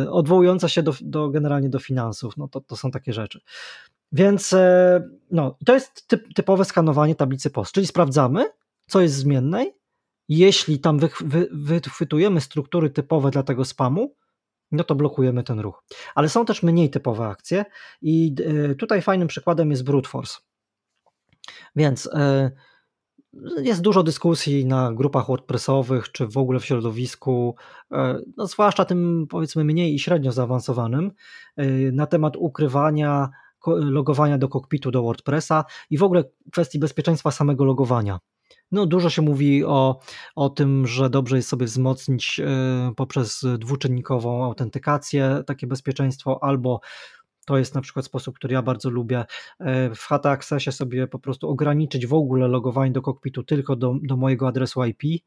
Y, odwołująca się do, do generalnie do finansów, no to, to są takie rzeczy. Więc e, no, to jest typ, typowe skanowanie tablicy POST, czyli sprawdzamy, co jest zmiennej. Jeśli tam wy, wy, wychwytujemy struktury typowe dla tego spamu, no to blokujemy ten ruch. Ale są też mniej typowe akcje i e, tutaj fajnym przykładem jest brute force. Więc e, jest dużo dyskusji na grupach WordPressowych, czy w ogóle w środowisku, e, no zwłaszcza tym powiedzmy mniej i średnio zaawansowanym, na temat ukrywania logowania do kokpitu do WordPressa i w ogóle kwestii bezpieczeństwa samego logowania. No, dużo się mówi o, o tym, że dobrze jest sobie wzmocnić e, poprzez dwuczynnikową autentykację takie bezpieczeństwo, albo to jest na przykład sposób, który ja bardzo lubię. E, w HT Accessie sobie po prostu ograniczyć w ogóle logowanie do kokpitu tylko do, do mojego adresu IP.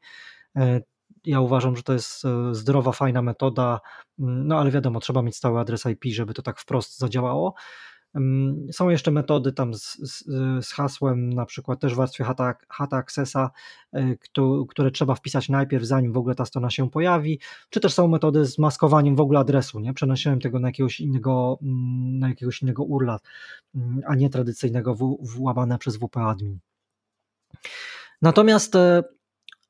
E, ja uważam, że to jest zdrowa, fajna metoda, mm, no ale wiadomo, trzeba mieć stały adres IP, żeby to tak wprost zadziałało. Są jeszcze metody tam z, z, z hasłem, na przykład też w warstwie Hata, Accessa, e, które trzeba wpisać najpierw, zanim w ogóle ta strona się pojawi, czy też są metody z maskowaniem w ogóle adresu, nie? przenoszeniem tego na jakiegoś innego, mm, na jakiegoś innego URLa, mm, a nie tradycyjnego w, włamane przez WP admin. Natomiast e,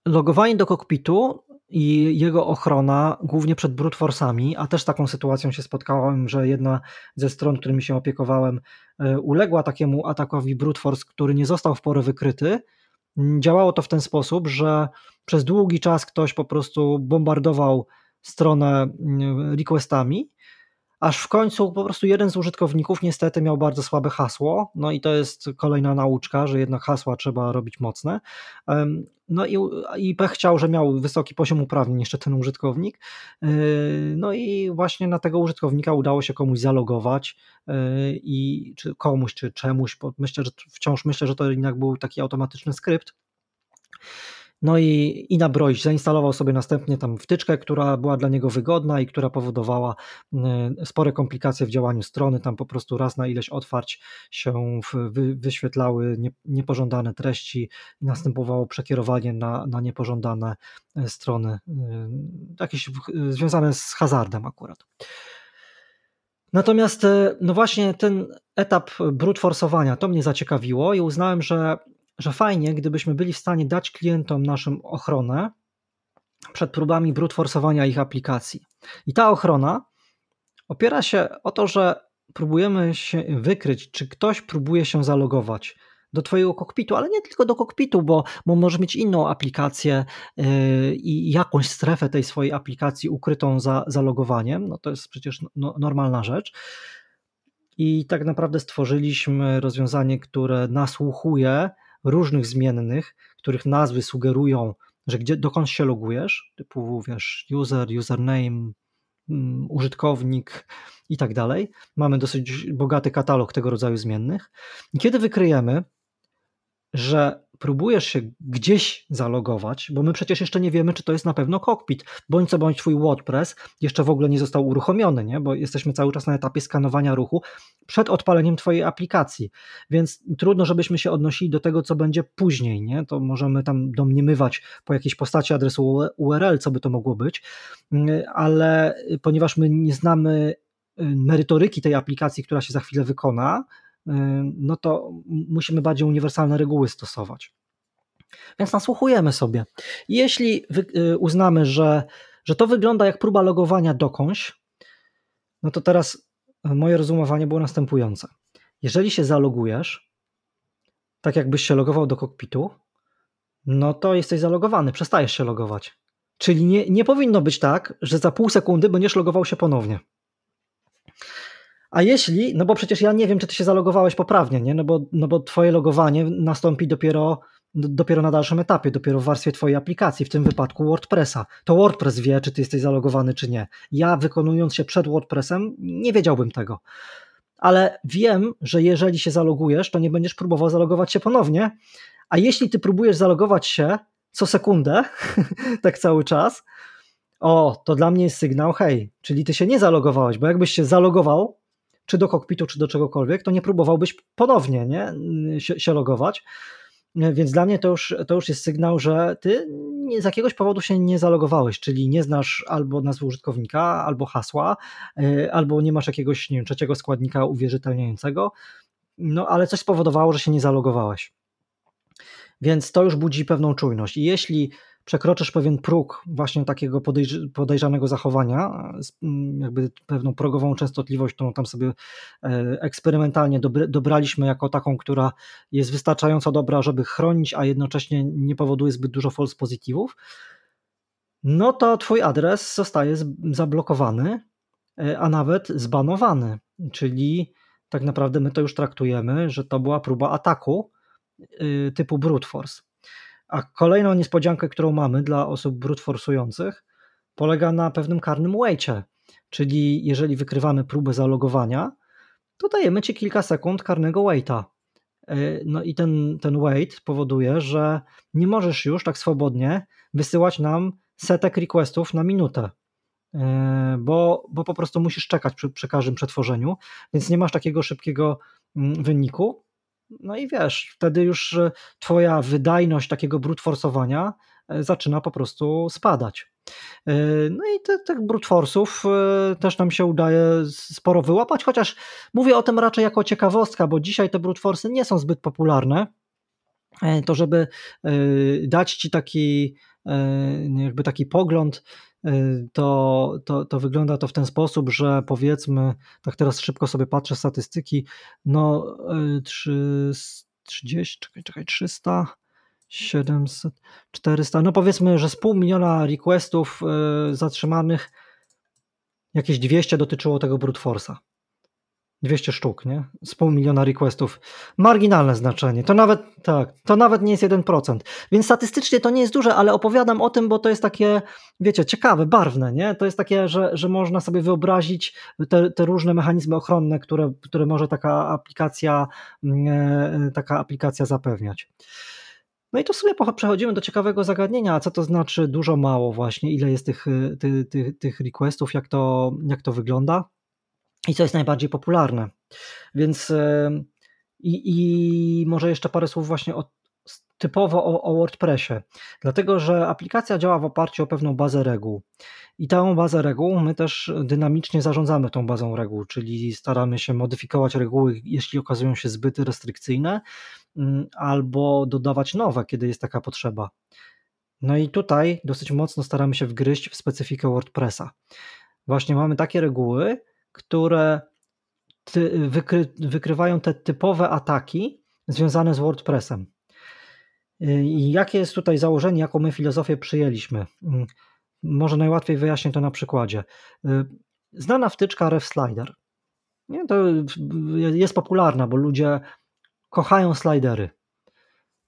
logowanie do kokpitu i jego ochrona, głównie przed brute force'ami, a też taką sytuacją się spotkałem, że jedna ze stron, którymi się opiekowałem, e, uległa takiemu atakowi brute force, który nie został w porę wykryty. Działało to w ten sposób, że przez długi czas ktoś po prostu bombardował stronę requestami aż w końcu po prostu jeden z użytkowników niestety miał bardzo słabe hasło, no i to jest kolejna nauczka, że jednak hasła trzeba robić mocne. No i, i pech chciał, że miał wysoki poziom uprawnień jeszcze ten użytkownik. Yy, no i właśnie na tego użytkownika udało się komuś zalogować yy, i czy komuś, czy czemuś, myślę, że wciąż myślę, że to jednak był taki automatyczny skrypt no i, i nabroić. Zainstalował sobie następnie tam wtyczkę, która była dla niego wygodna i która powodowała y, spore komplikacje w działaniu strony. Tam po prostu raz na ileś otwarć się wy, wyświetlały nie, niepożądane treści i następowało przekierowanie na, na niepożądane y, strony, y, jakieś związane z hazardem akurat. Natomiast no właśnie ten etap brute forsowania to mnie zaciekawiło i uznałem, że że fajnie, gdybyśmy byli w stanie dać klientom naszym ochronę przed próbami brute forsowania ich aplikacji. I ta ochrona opiera się o to, że próbujemy się wykryć, czy ktoś próbuje się zalogować do Twojego kokpitu, ale nie tylko do kokpitu, bo, bo możesz mieć inną aplikację yy, i jakąś strefę tej swojej aplikacji ukrytą za zalogowaniem. No to jest przecież no, normalna rzecz. I tak naprawdę stworzyliśmy rozwiązanie, które nasłuchuje różnych zmiennych, których nazwy sugerują, że gdzie, dokąd się logujesz, typu wiesz, user, username, um, użytkownik i tak dalej. Mamy dosyć bogaty katalog tego rodzaju zmiennych. Kiedy wykryjemy, że próbujesz się gdzieś zalogować, bo my przecież jeszcze nie wiemy, czy to jest na pewno cockpit, bądź co bądź twój WordPress jeszcze w ogóle nie został uruchomiony, nie? bo jesteśmy cały czas na etapie skanowania ruchu przed odpaleniem twojej aplikacji, więc trudno, żebyśmy się odnosili do tego, co będzie później, nie? to możemy tam domniemywać po jakiejś postaci adresu URL, co by to mogło być, ale ponieważ my nie znamy y, merytoryki tej aplikacji, która się za chwilę wykona, Y, no to musimy bardziej uniwersalne reguły stosować. Więc nasłuchujemy sobie. Jeśli y, uznamy, że że to wygląda jak próba logowania dokądś, no to teraz moje rozumowanie było następujące. Jeżeli się zalogujesz, tak jakbyś się logował do kokpitu, no to jesteś zalogowany, przestajesz się logować. Czyli nie, nie powinno być tak, że za pół sekundy będziesz logował się ponownie. A jeśli, no bo przecież ja nie wiem, czy ty się zalogowałeś poprawnie, nie? No, bo, no bo twoje logowanie nastąpi dopiero, dopiero na dalszym etapie, dopiero w warstwie twojej aplikacji, w tym wypadku WordPressa. To WordPress wie, czy ty jesteś zalogowany, czy nie. Ja wykonując się przed WordPressem, nie wiedziałbym tego. Ale wiem, że jeżeli się zalogujesz, to nie będziesz próbował zalogować się ponownie. A jeśli ty próbujesz zalogować się co sekundę, tak cały czas, o, to dla mnie jest sygnał, hej, czyli ty się nie zalogowałeś, bo jakbyś się zalogował, czy do kokpitu, czy do czegokolwiek, to nie próbowałbyś ponownie nie, się, logować. Więc dla mnie to już, to już jest sygnał, że ty z jakiegoś powodu się nie zalogowałeś, czyli nie znasz albo nazwy użytkownika, albo hasła, y, albo nie masz jakiegoś nie wiem, trzeciego składnika uwierzytelniającego, no ale coś spowodowało, że się nie zalogowałeś. Więc to już budzi pewną czujność. I jeśli przekroczysz pewien próg właśnie takiego podejrzanego zachowania, mm, jakby pewną progową częstotliwość, którą tam sobie e, eksperymentalnie dobraliśmy jako taką, która jest wystarczająco dobra, żeby chronić, a jednocześnie nie powoduje zbyt dużo false pozytywów, no to twój adres zostaje zablokowany, e, a nawet zbanowany. Czyli tak naprawdę my to już traktujemy, że to była próba ataku y, typu brute force. A kolejną niespodziankę, którą mamy dla osób brute forsujących, polega na pewnym karnym waitie, czyli jeżeli wykrywamy próbę zalogowania, to dajemy ci kilka sekund karnego waita. E, no i ten, ten wait powoduje, że nie możesz już tak swobodnie wysyłać nam setek requestów na minutę, e, bo, bo po prostu musisz czekać przy, przy każdym przetworzeniu, więc nie masz takiego szybkiego mm, wyniku. No i wiesz, wtedy już e, twoja wydajność takiego brute forsowania e, zaczyna po prostu spadać. E, no i te, tych brute force'ów też nam się udaje sporo wyłapać, chociaż mówię o tym raczej jako ciekawostka, bo dzisiaj te brute force'y nie są zbyt popularne. To żeby dać ci taki jakby taki pogląd to, to, to wygląda to w ten sposób, że powiedzmy, tak teraz szybko sobie patrzę statystyki, no 30, y, czekaj, czekaj, 300, 700, 400, no powiedzmy, że z pół miliona requestów y, zatrzymanych jakieś 200 dotyczyło tego brute force'a. 200 sztuk, nie? Z pół miliona requestów. Marginalne znaczenie. To nawet, tak, to nawet nie jest 1%. Więc statystycznie to nie jest duże, ale opowiadam o tym, bo to jest takie, wiecie, ciekawe, barwne, nie? To jest takie, że, że można sobie wyobrazić te, te różne mechanizmy ochronne, które, które może taka aplikacja, mm, e, taka aplikacja zapewniać. No i tu sobie przechodzimy do ciekawego zagadnienia, a co to znaczy dużo, mało właśnie, ile jest tych, tych, tych, tych requestów, jak to, jak to wygląda i co jest najbardziej popularne. Więc i, i może jeszcze parę słów właśnie o, typowo o, o, WordPressie, dlatego że aplikacja działa w oparciu o pewną bazę reguł. I tę bazę reguł my też dynamicznie zarządzamy tą bazą reguł, czyli staramy się modyfikować reguły, jeśli okazują się zbyt restrykcyjne, mm, albo dodawać nowe, kiedy jest taka potrzeba. No i tutaj dosyć mocno staramy się wgryźć w specyfikę WordPressa. Właśnie mamy takie reguły, które wykry, wykrywają te typowe ataki związane z WordPressem. I jakie jest tutaj założenie, jaką my filozofię przyjęliśmy? Mm, może najłatwiej wyjaśnię to na przykładzie. Znana wtyczka RefSlider. Nie, to jest popularna, bo ludzie kochają slidery.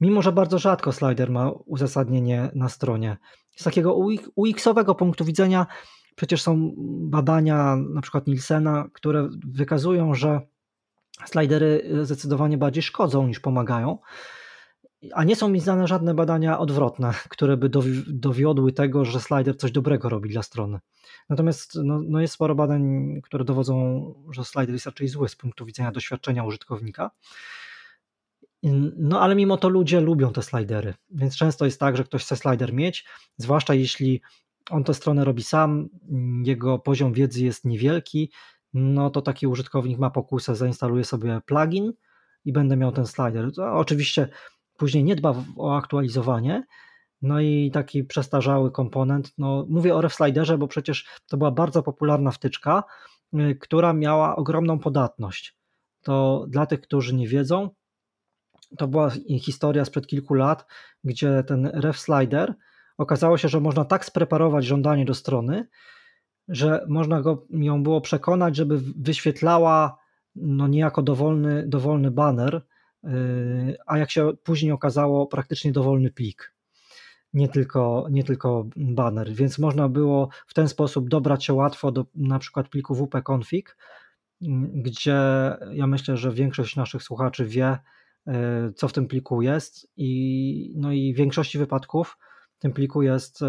Mimo, że bardzo rzadko slider ma uzasadnienie na stronie. Z takiego UX-owego punktu widzenia Przecież są badania, na przykład Nielsena, które wykazują, że slidery zdecydowanie bardziej szkodzą niż pomagają. A nie są mi znane żadne badania odwrotne, które by dowiodły tego, że slider coś dobrego robi dla strony. Natomiast no, no jest sporo badań, które dowodzą, że slider jest raczej zły z punktu widzenia doświadczenia użytkownika. No ale mimo to ludzie lubią te slidery, więc często jest tak, że ktoś chce slider mieć, zwłaszcza jeśli on tę stronę robi sam, jego poziom wiedzy jest niewielki, no to taki użytkownik ma pokusę, zainstaluje sobie plugin i będę miał ten slider. To oczywiście później nie dba o aktualizowanie, no i taki przestarzały komponent. No, mówię o RefSliderze, bo przecież to była bardzo popularna wtyczka, y, która miała ogromną podatność. To dla tych, którzy nie wiedzą, to była historia sprzed kilku lat, gdzie ten RefSlider okazało się, że można tak spreparować żądanie do strony, że można go, ją było przekonać, żeby wyświetlała no niejako dowolny, dowolny banner, yy, a jak się później okazało, praktycznie dowolny plik. Nie tylko, nie tylko banner, więc można było w ten sposób dobrać się łatwo do na przykład pliku wp-config, gdzie ja myślę, że większość naszych słuchaczy wie, yy, co w tym pliku jest i, no i w większości wypadków tym pliku jest, e,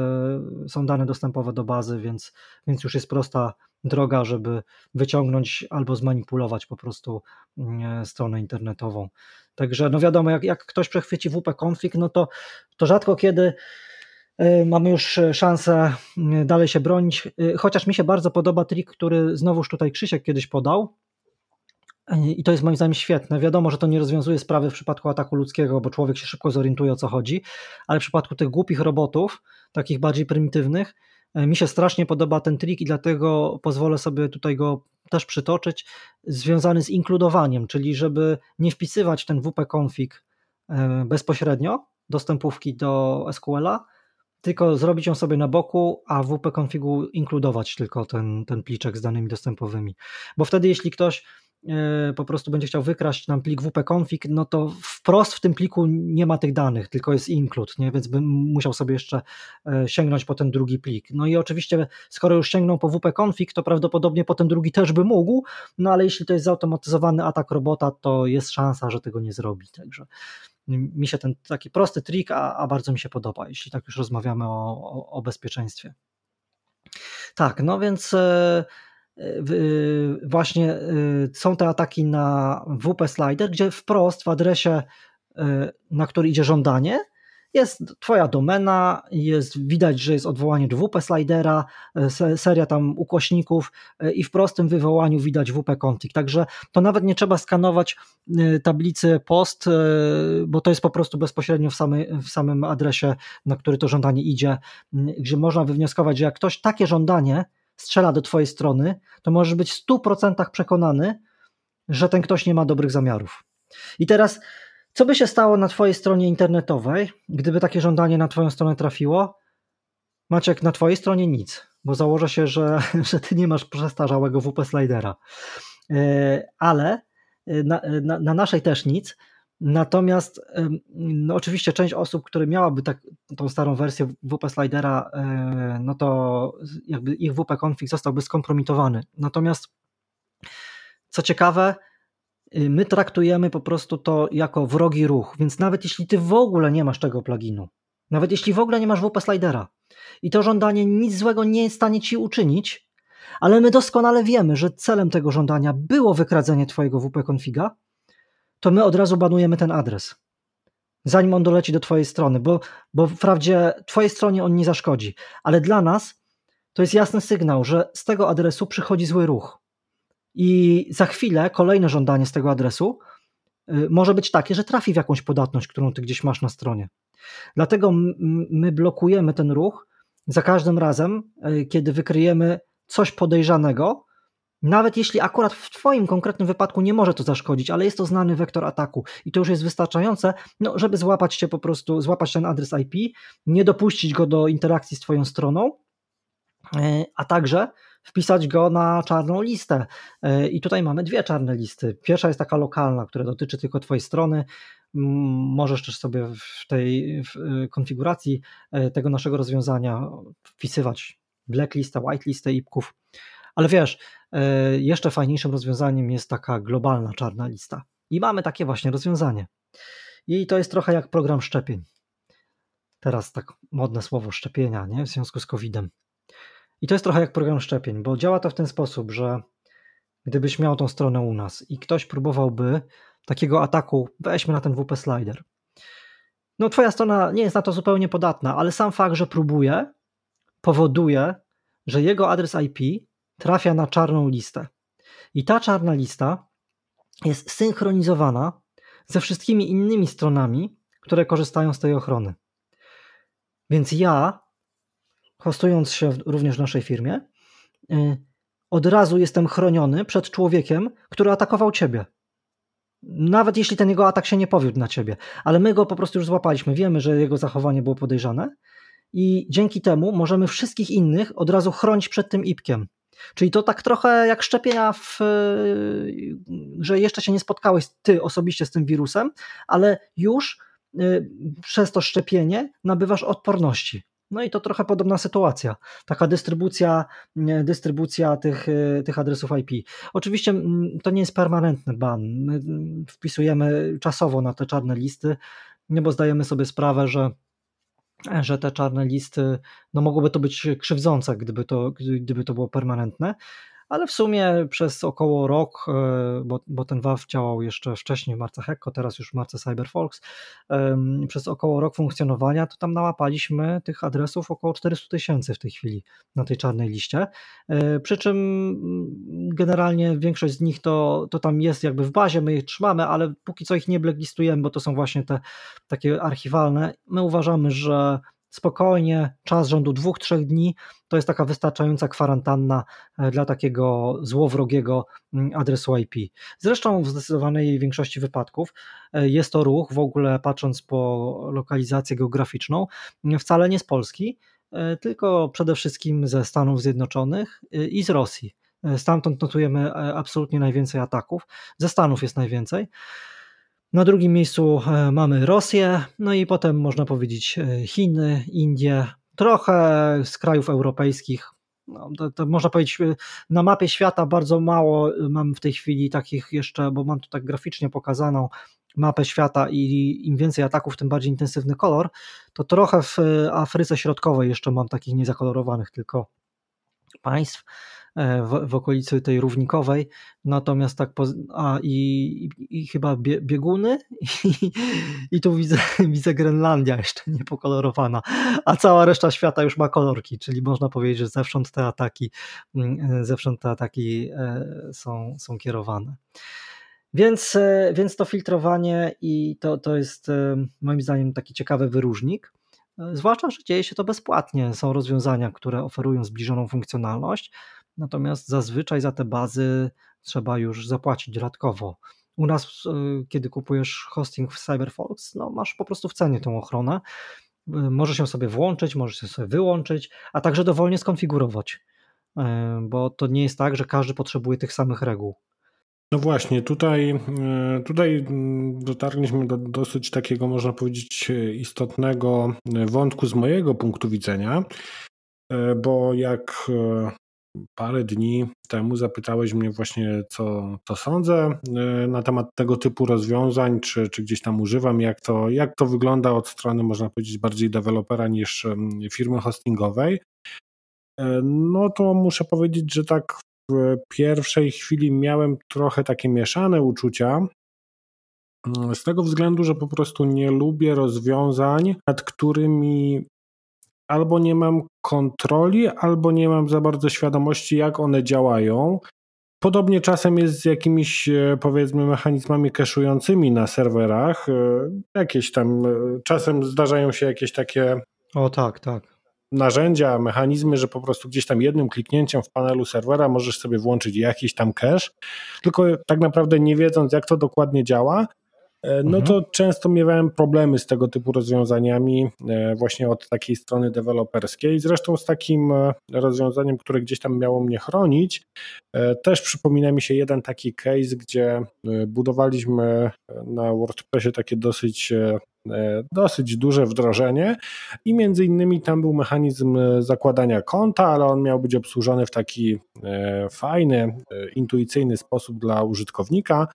są dane dostępowe do bazy, więc, więc już jest prosta droga, żeby wyciągnąć albo zmanipulować po prostu mm, e, stronę internetową. Także no wiadomo, jak, jak ktoś przechwyci wp-config, no to, to rzadko kiedy e, mamy już szansę mm, dalej się bronić, chociaż mi się bardzo podoba trik, który znowuż tutaj Krzysiek kiedyś podał, i to jest moim zdaniem świetne. Wiadomo, że to nie rozwiązuje sprawy w przypadku ataku ludzkiego, bo człowiek się szybko zorientuje o co chodzi, ale w przypadku tych głupich robotów, takich bardziej prymitywnych, e, mi się strasznie podoba ten trik i dlatego pozwolę sobie tutaj go też przytoczyć, związany z inkludowaniem, czyli żeby nie wpisywać ten wp-config e, bezpośrednio, dostępówki do SQL-a, tylko zrobić ją sobie na boku, a w wp-configu inkludować tylko ten, ten pliczek z danymi dostępowymi. Bo wtedy, jeśli ktoś po prostu będzie chciał wykraść nam plik wp-config, no to wprost w tym pliku nie ma tych danych, tylko jest include, nie? więc bym musiał sobie jeszcze e, sięgnąć po ten drugi plik. No i oczywiście, skoro już sięgnął po wp-config, to prawdopodobnie po ten drugi też by mógł, no ale jeśli to jest zautomatyzowany atak robota, to jest szansa, że tego nie zrobi. Także mi się ten taki prosty trik, a, a bardzo mi się podoba, jeśli tak już rozmawiamy o, o, o bezpieczeństwie. Tak, no więc. E, właśnie y, są te ataki na WP Slider, gdzie wprost w adresie, y, na który idzie żądanie, jest Twoja domena, jest widać, że jest odwołanie do WP Slidera, y, seria tam ukośników i w prostym wywołaniu widać WP config. Także to nawet nie trzeba skanować tablicy post, bo to jest po prostu bezpośrednio w, samej, w samym adresie, na który to żądanie idzie, gdzie można wywnioskować, że jak ktoś takie żądanie strzela do twojej strony, to możesz być w 100% przekonany, że ten ktoś nie ma dobrych zamiarów. I teraz, co by się stało na twojej stronie internetowej, gdyby takie żądanie na twoją stronę trafiło? Maciek, na twojej stronie nic, bo założę się, że, że ty nie masz przestarzałego WP slidera. E, ale e, na, na, na naszej też nic, Natomiast no oczywiście część osób, które miałaby tak, tą starą wersję WP Slidera, e, no to jakby ich WP config zostałby skompromitowany. Natomiast co ciekawe, y, my traktujemy po prostu to jako wrogi ruch, więc nawet jeśli ty w ogóle nie masz tego pluginu, nawet jeśli w ogóle nie masz WP Slidera i to żądanie nic złego nie jest w stanie ci uczynić, ale my doskonale wiemy, że celem tego żądania było wykradzenie twojego WP configa, to my od razu banujemy ten adres. Zanim on doleci do Twojej strony, bo, bo wprawdzie Twojej stronie on nie zaszkodzi, ale dla nas to jest jasny sygnał, że z tego adresu przychodzi zły ruch. I za chwilę kolejne żądanie z tego adresu y, może być takie, że trafi w jakąś podatność, którą ty gdzieś masz na stronie. Dlatego my blokujemy ten ruch za każdym razem, y, kiedy wykryjemy coś podejrzanego, nawet jeśli akurat w Twoim konkretnym wypadku nie może to zaszkodzić, ale jest to znany wektor ataku i to już jest wystarczające, no, żeby złapać się po prostu, złapać ten adres IP, nie dopuścić go do interakcji z Twoją stroną, e, a także wpisać go na czarną listę. E, I tutaj mamy dwie czarne listy. Pierwsza jest taka lokalna, która dotyczy tylko Twojej strony. Możesz też sobie w tej e, konfiguracji tego naszego rozwiązania wpisywać blacklistę, whitelistę IPków. Ale wiesz, E, jeszcze fajniejszym rozwiązaniem jest taka globalna czarna lista. I mamy takie właśnie rozwiązanie. I to jest trochę jak program szczepień. Teraz tak modne słowo szczepienia, nie? W związku z COVID-em. I to jest trochę jak program szczepień, bo działa to w ten sposób, że gdybyś miał tą stronę u nas i ktoś próbowałby takiego ataku, weźmy na ten WP Slider. No, twoja strona nie jest na to zupełnie podatna, ale sam fakt, że próbuje, powoduje, że jego adres IP trafia na czarną listę. I ta czarna lista jest synchronizowana ze wszystkimi innymi stronami, które korzystają z tej ochrony. Więc ja, hostując się również w naszej firmie, y, od razu jestem chroniony przed człowiekiem, który atakował ciebie. Nawet jeśli ten jego atak się nie powiódł na ciebie, ale my go po prostu już złapaliśmy, wiemy, że jego zachowanie było podejrzane i dzięki temu możemy wszystkich innych od razu chronić przed tym ipkiem. Czyli to tak trochę jak szczepienia, w, że jeszcze się nie spotkałeś ty osobiście z tym wirusem, ale już y, przez to szczepienie nabywasz odporności. No i to trochę podobna sytuacja. Taka dystrybucja, dystrybucja tych, y, tych adresów IP. Oczywiście mm, to nie jest permanentny ban. My mm, wpisujemy czasowo na te czarne listy, bo zdajemy sobie sprawę, że że te czarne listy no mogłoby to być krzywdzące, gdyby to, gdyby to było permanentne, ale w sumie przez około rok, e, bo, bo ten WAF działał jeszcze wcześniej w marce Hekko, teraz już w marce CyberFolks, przez około rok funkcjonowania, to tam nałapaliśmy tych adresów około 400 tysięcy w tej chwili na tej czarnej liście, e, przy czym mm, generalnie większość z nich to, to tam jest jakby w bazie, my je trzymamy, ale póki co ich nie blacklistujemy, bo to są właśnie te takie archiwalne. My uważamy, że spokojnie, czas rzędu dwóch, trzech dni to jest taka wystarczająca kwarantanna e, dla takiego złowrogiego mm, adresu IP. Zresztą w zdecydowanej większości wypadków e, jest to ruch, w ogóle patrząc po lokalizację geograficzną, wcale nie z Polski, e, tylko przede wszystkim ze Stanów Zjednoczonych i z Rosji. Stamtąd notujemy absolutnie najwięcej ataków, ze Stanów jest najwięcej. Na drugim miejscu e, mamy Rosję, no i potem można powiedzieć e, Chiny, Indie, trochę z krajów europejskich. No, to, to można powiedzieć, e, na mapie świata bardzo mało mam w tej chwili takich jeszcze, bo mam tu tak graficznie pokazaną mapę świata i im więcej ataków, tym bardziej intensywny kolor, to trochę w Afryce Środkowej jeszcze mam takich niezakolorowanych tylko państw. E, w, w okolicy tej równikowej, natomiast tak, a i, i, chyba bie, bieguny i, i tu widzę, widzę Grenlandia jeszcze niepokolorowana, a cała reszta świata już ma kolorki, czyli można powiedzieć, że zewsząd te ataki, mm, e, zewsząd te ataki e, są, są kierowane. Więc, więc to filtrowanie i to, to jest moim zdaniem taki ciekawy wyróżnik. Zwłaszcza, że dzieje się to bezpłatnie. Są rozwiązania, które oferują zbliżoną funkcjonalność, natomiast zazwyczaj za te bazy trzeba już zapłacić dodatkowo. U nas, y, kiedy kupujesz hosting w CyberFolks, no masz po prostu w cenie tą ochronę. Y, możesz ją sobie włączyć, możesz ją sobie wyłączyć, a także dowolnie skonfigurować, y, bo to nie jest tak, że każdy potrzebuje tych samych reguł. No właśnie, tutaj, tutaj dotarliśmy do dosyć takiego, można powiedzieć, istotnego wątku z mojego punktu widzenia, bo jak parę dni temu zapytałeś mnie właśnie, co, co sądzę e, na temat tego typu rozwiązań, czy, czy gdzieś tam używam, jak to, jak to wygląda od strony, można powiedzieć, bardziej dewelopera niż firmy hostingowej. E, no to muszę powiedzieć, że tak w pierwszej chwili miałem trochę takie mieszane uczucia. Z tego względu, że po prostu nie lubię rozwiązań, nad którymi albo nie mam kontroli, albo nie mam za bardzo świadomości, jak one działają. Podobnie czasem jest z jakimiś, e, powiedzmy, mechanizmami cache'ującymi na serwerach. E, jakieś tam, e, czasem zdarzają się jakieś takie. O tak, tak. Narzędzia, mechanizmy, że po prostu gdzieś tam jednym kliknięciem w panelu serwera możesz sobie włączyć jakiś tam cache, tylko tak naprawdę nie wiedząc, jak to dokładnie działa, no mhm. to często miewałem problemy z tego typu rozwiązaniami e, właśnie od takiej strony deweloperskiej. Zresztą z takim e, rozwiązaniem, które gdzieś tam miało mnie chronić, też przypomina mi się jeden taki case, gdzie budowaliśmy na WordPressie takie dosyć dosyć duże wdrożenie i między innymi tam był mechanizm zakładania konta, ale on miał być obsłużony w taki fajny, intuicyjny sposób dla użytkownika.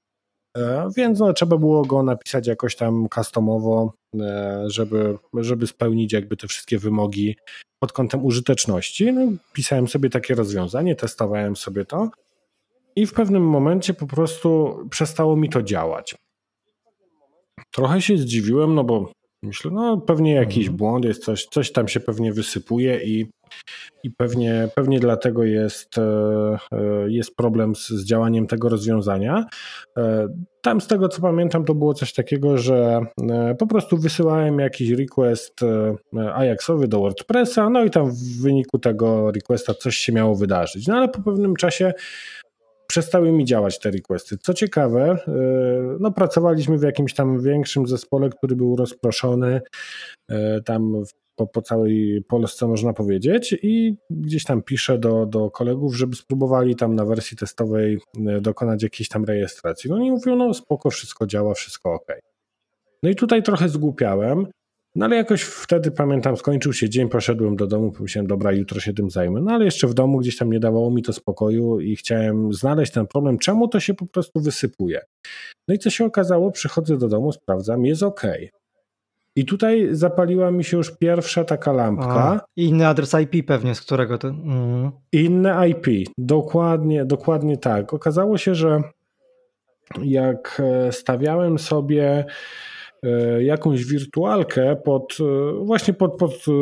E, więc no, trzeba było go napisać jakoś tam customowo, e, żeby, żeby spełnić jakby te wszystkie wymogi pod kątem użyteczności. No, pisałem sobie takie rozwiązanie, testowałem sobie to i w pewnym momencie po prostu przestało mi to działać. Trochę się zdziwiłem, no bo Myślę, no pewnie jakiś mhm. błąd jest, coś, coś tam się pewnie wysypuje i, i pewnie, pewnie dlatego jest, e, e, jest problem z, z działaniem tego rozwiązania. E, tam z tego co pamiętam to było coś takiego, że po prostu wysyłałem jakiś request Ajaxowy do WordPressa, no i tam w wyniku tego requesta coś się miało wydarzyć. No ale po pewnym czasie przestały mi działać te requesty. Co ciekawe, e, no pracowaliśmy w jakimś tam większym zespole, który był rozproszony e, tam po, po całej Polsce można powiedzieć i gdzieś tam piszę do, do kolegów, żeby spróbowali tam na wersji testowej e, dokonać jakiejś tam rejestracji. No i mówią, no spoko, wszystko działa, wszystko ok. No i tutaj trochę zgłupiałem, no ale jakoś wtedy pamiętam, skończył się dzień, poszedłem do domu, pomyślałem, dobra, jutro się tym zajmę. No ale jeszcze w domu gdzieś tam nie dawało mi to spokoju i chciałem znaleźć ten problem, czemu to się po prostu wysypuje. No i co się okazało, przychodzę do domu, sprawdzam, jest ok. I tutaj zapaliła mi się już pierwsza taka lampka. A, inny adres IP pewnie, z którego to. Mm. Inne IP, dokładnie, dokładnie tak. Okazało się, że jak e, stawiałem sobie jakąś wirtualkę pod e, właśnie pod, pod e,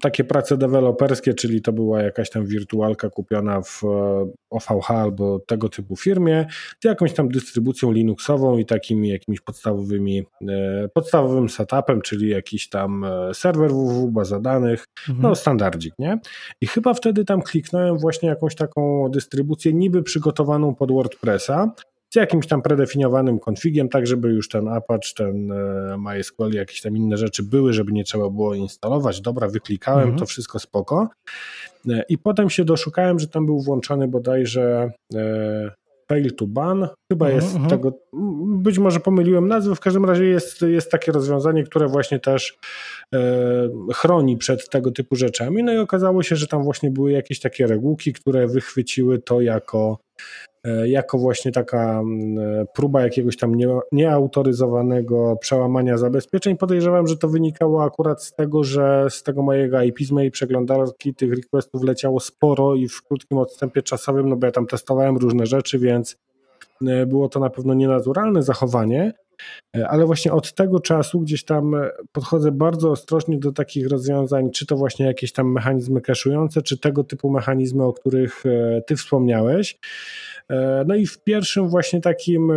takie prace deweloperskie, czyli to była jakaś tam wirtualka kupiona w OVH albo tego typu firmie, z jakąś tam dystrybucją Linuxową i takimi jakimiś podstawowymi, podstawowym setupem, czyli jakiś tam serwer www, baza danych, mhm. no standardzik, nie? I chyba wtedy tam kliknąłem właśnie jakąś taką dystrybucję niby przygotowaną pod WordPressa, z jakimś tam predefiniowanym konfigiem, tak żeby już ten Apache, ten e, MySQL, jakieś tam inne rzeczy były, żeby nie trzeba było instalować. Dobra, wyklikałem, mhm. to wszystko spoko. E, I potem się doszukałem, że tam był włączony bodajże e, fail to ban. Chyba jest mhm. tego, być może pomyliłem nazwę, w każdym razie jest, jest takie rozwiązanie, które właśnie też e, chroni przed tego typu rzeczami. No i okazało się, że tam właśnie były jakieś takie regułki, które wychwyciły to jako jako właśnie taka mm, e, próba jakiegoś tam nieautoryzowanego przełamania zabezpieczeń. Podejrzewam, że to wynikało akurat z tego, że z tego mojego IP, z mojej przeglądarki tych requestów leciało sporo i w krótkim odstępie czasowym, no bo ja tam testowałem różne rzeczy, więc e, było to na pewno nienaturalne zachowanie. Ale właśnie od tego czasu gdzieś tam podchodzę bardzo ostrożnie do takich rozwiązań, czy to właśnie jakieś tam mechanizmy cashujące, czy tego typu mechanizmy, o których ty wspomniałeś. E, no i w pierwszym właśnie takim e,